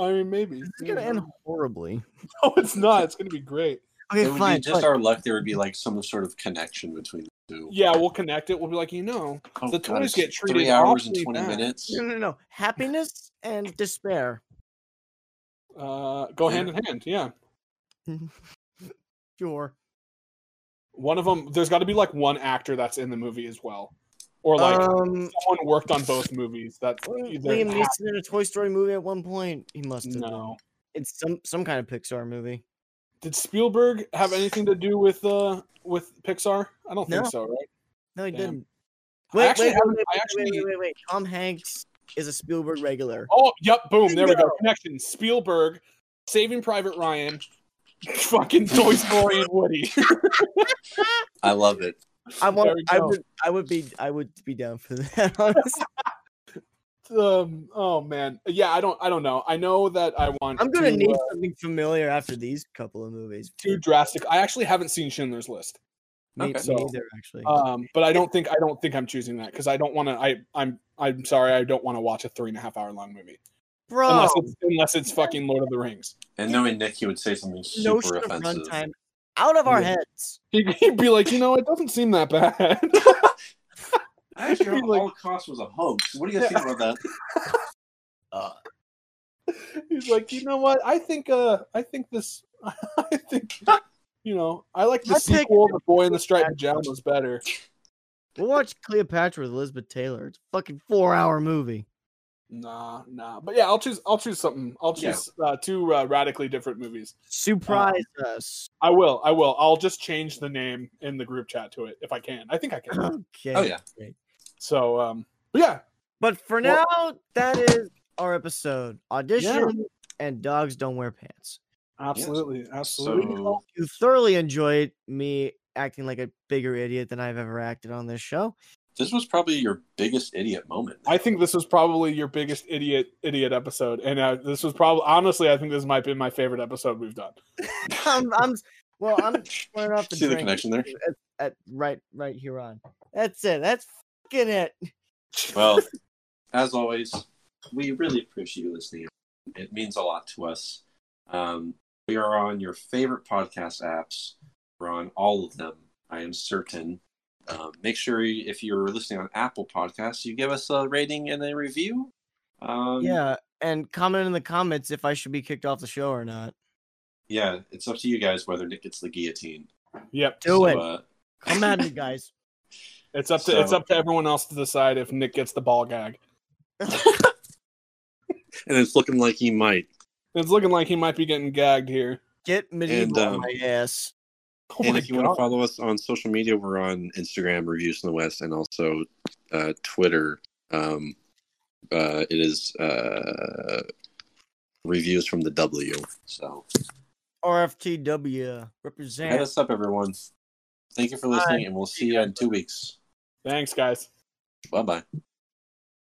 I mean, maybe. It's gonna end horribly. No, it's not. It's gonna be great. Okay, it would fine. be just fine. our luck. There would be like some sort of connection between the two. Yeah, we'll connect it. We'll be like, you know, Oh, the God, toys it's get treated three hours and twenty bad. minutes. No, no, no. Happiness and despair. uh, go hand in hand. Yeah. Sure. One of them, there's got to be like one actor that's in the movie as well, or like um, someone worked on both movies. That's Liam Neeson in a Toy Story movie at one point. He must have. no. It's some some kind of Pixar movie. Did Spielberg have anything to do with uh with Pixar? I don't think No. so, right? No, he Damn. didn't. I Wait, actually wait, wait, I wait, actually- wait, wait, wait. Tom Hanks is a Spielberg regular. Oh, yep, boom, there we go. Connection. Spielberg, Saving Private Ryan, fucking Toy Story and Woody. I love it. I want. I would. I would be. I would be down for that. Honestly, um, oh man, yeah, I don't, I don't know. I know that I want. I'm gonna to, need uh, something familiar after these couple of movies. too drastic. I actually haven't seen Schindler's List, Me, Okay. me So, neither, actually. um, but I don't think I don't think I'm choosing that because I don't want to. I I'm I'm sorry, I don't want to watch a three and a half hour long movie Bro, unless it's unless it's fucking Lord of the Rings. And knowing Nick, he would say something notion super of offensive. runtime out of our Yeah. heads. He'd, he'd be like, you know, it doesn't seem that bad. I actually He'd be like- Holocaust was a hoax. What do you guys think about that? Uh, He's like, you know what? I think uh I think this I think you know, I like the I sequel, The Boy in the Striped Pajamas better. we'll watch Cleopatra with Elizabeth Taylor. It's a fucking four hour movie. Nah, nah. But yeah, I'll choose I'll choose something. I'll Yeah. choose uh, two uh, radically different movies. Surprise us. I will. I will. I'll just change the name in the group chat to it if I can. I think I can. Okay. Oh yeah. So um but yeah, But for Well- now, that is our episode. Audition and dogs don't wear pants. absolutely. Absolutely. So You thoroughly enjoyed me acting like a bigger idiot than I've ever acted on this show. This was probably your biggest idiot moment. I think this was probably your biggest idiot idiot episode, and uh, this was probably honestly, I think this might be my favorite episode we've done. I'm, I'm well. I'm squaring off the See the connection there? At, at right, right here on. That's it. That's fucking it. Well, as always, we really appreciate you listening. It means a lot to us. Um, we are on your favorite podcast apps. We're on all of them, I am certain. Um, make sure you- if you're listening on Apple Podcasts, you give us a rating and a review. Um, Yeah, and comment in the comments if I should be kicked off the show or not. yeah, it's up to you guys whether Nick gets the guillotine. Yep, Do it. Uh, Come at me, guys. it's up to So- it's up to everyone else to decide if Nick gets the ball gag. and it's looking like he might. It's looking like he might be getting gagged here. Get medieval on um, my ass. Oh and if you want to follow us on social media, we're on Instagram, Reviews from the West, and also uh, Twitter. Um, uh, it is uh, Reviews from the W. So RFTW head represent. us up, everyone. Thank you for listening, and we'll see you in two weeks. Thanks, guys. Bye bye.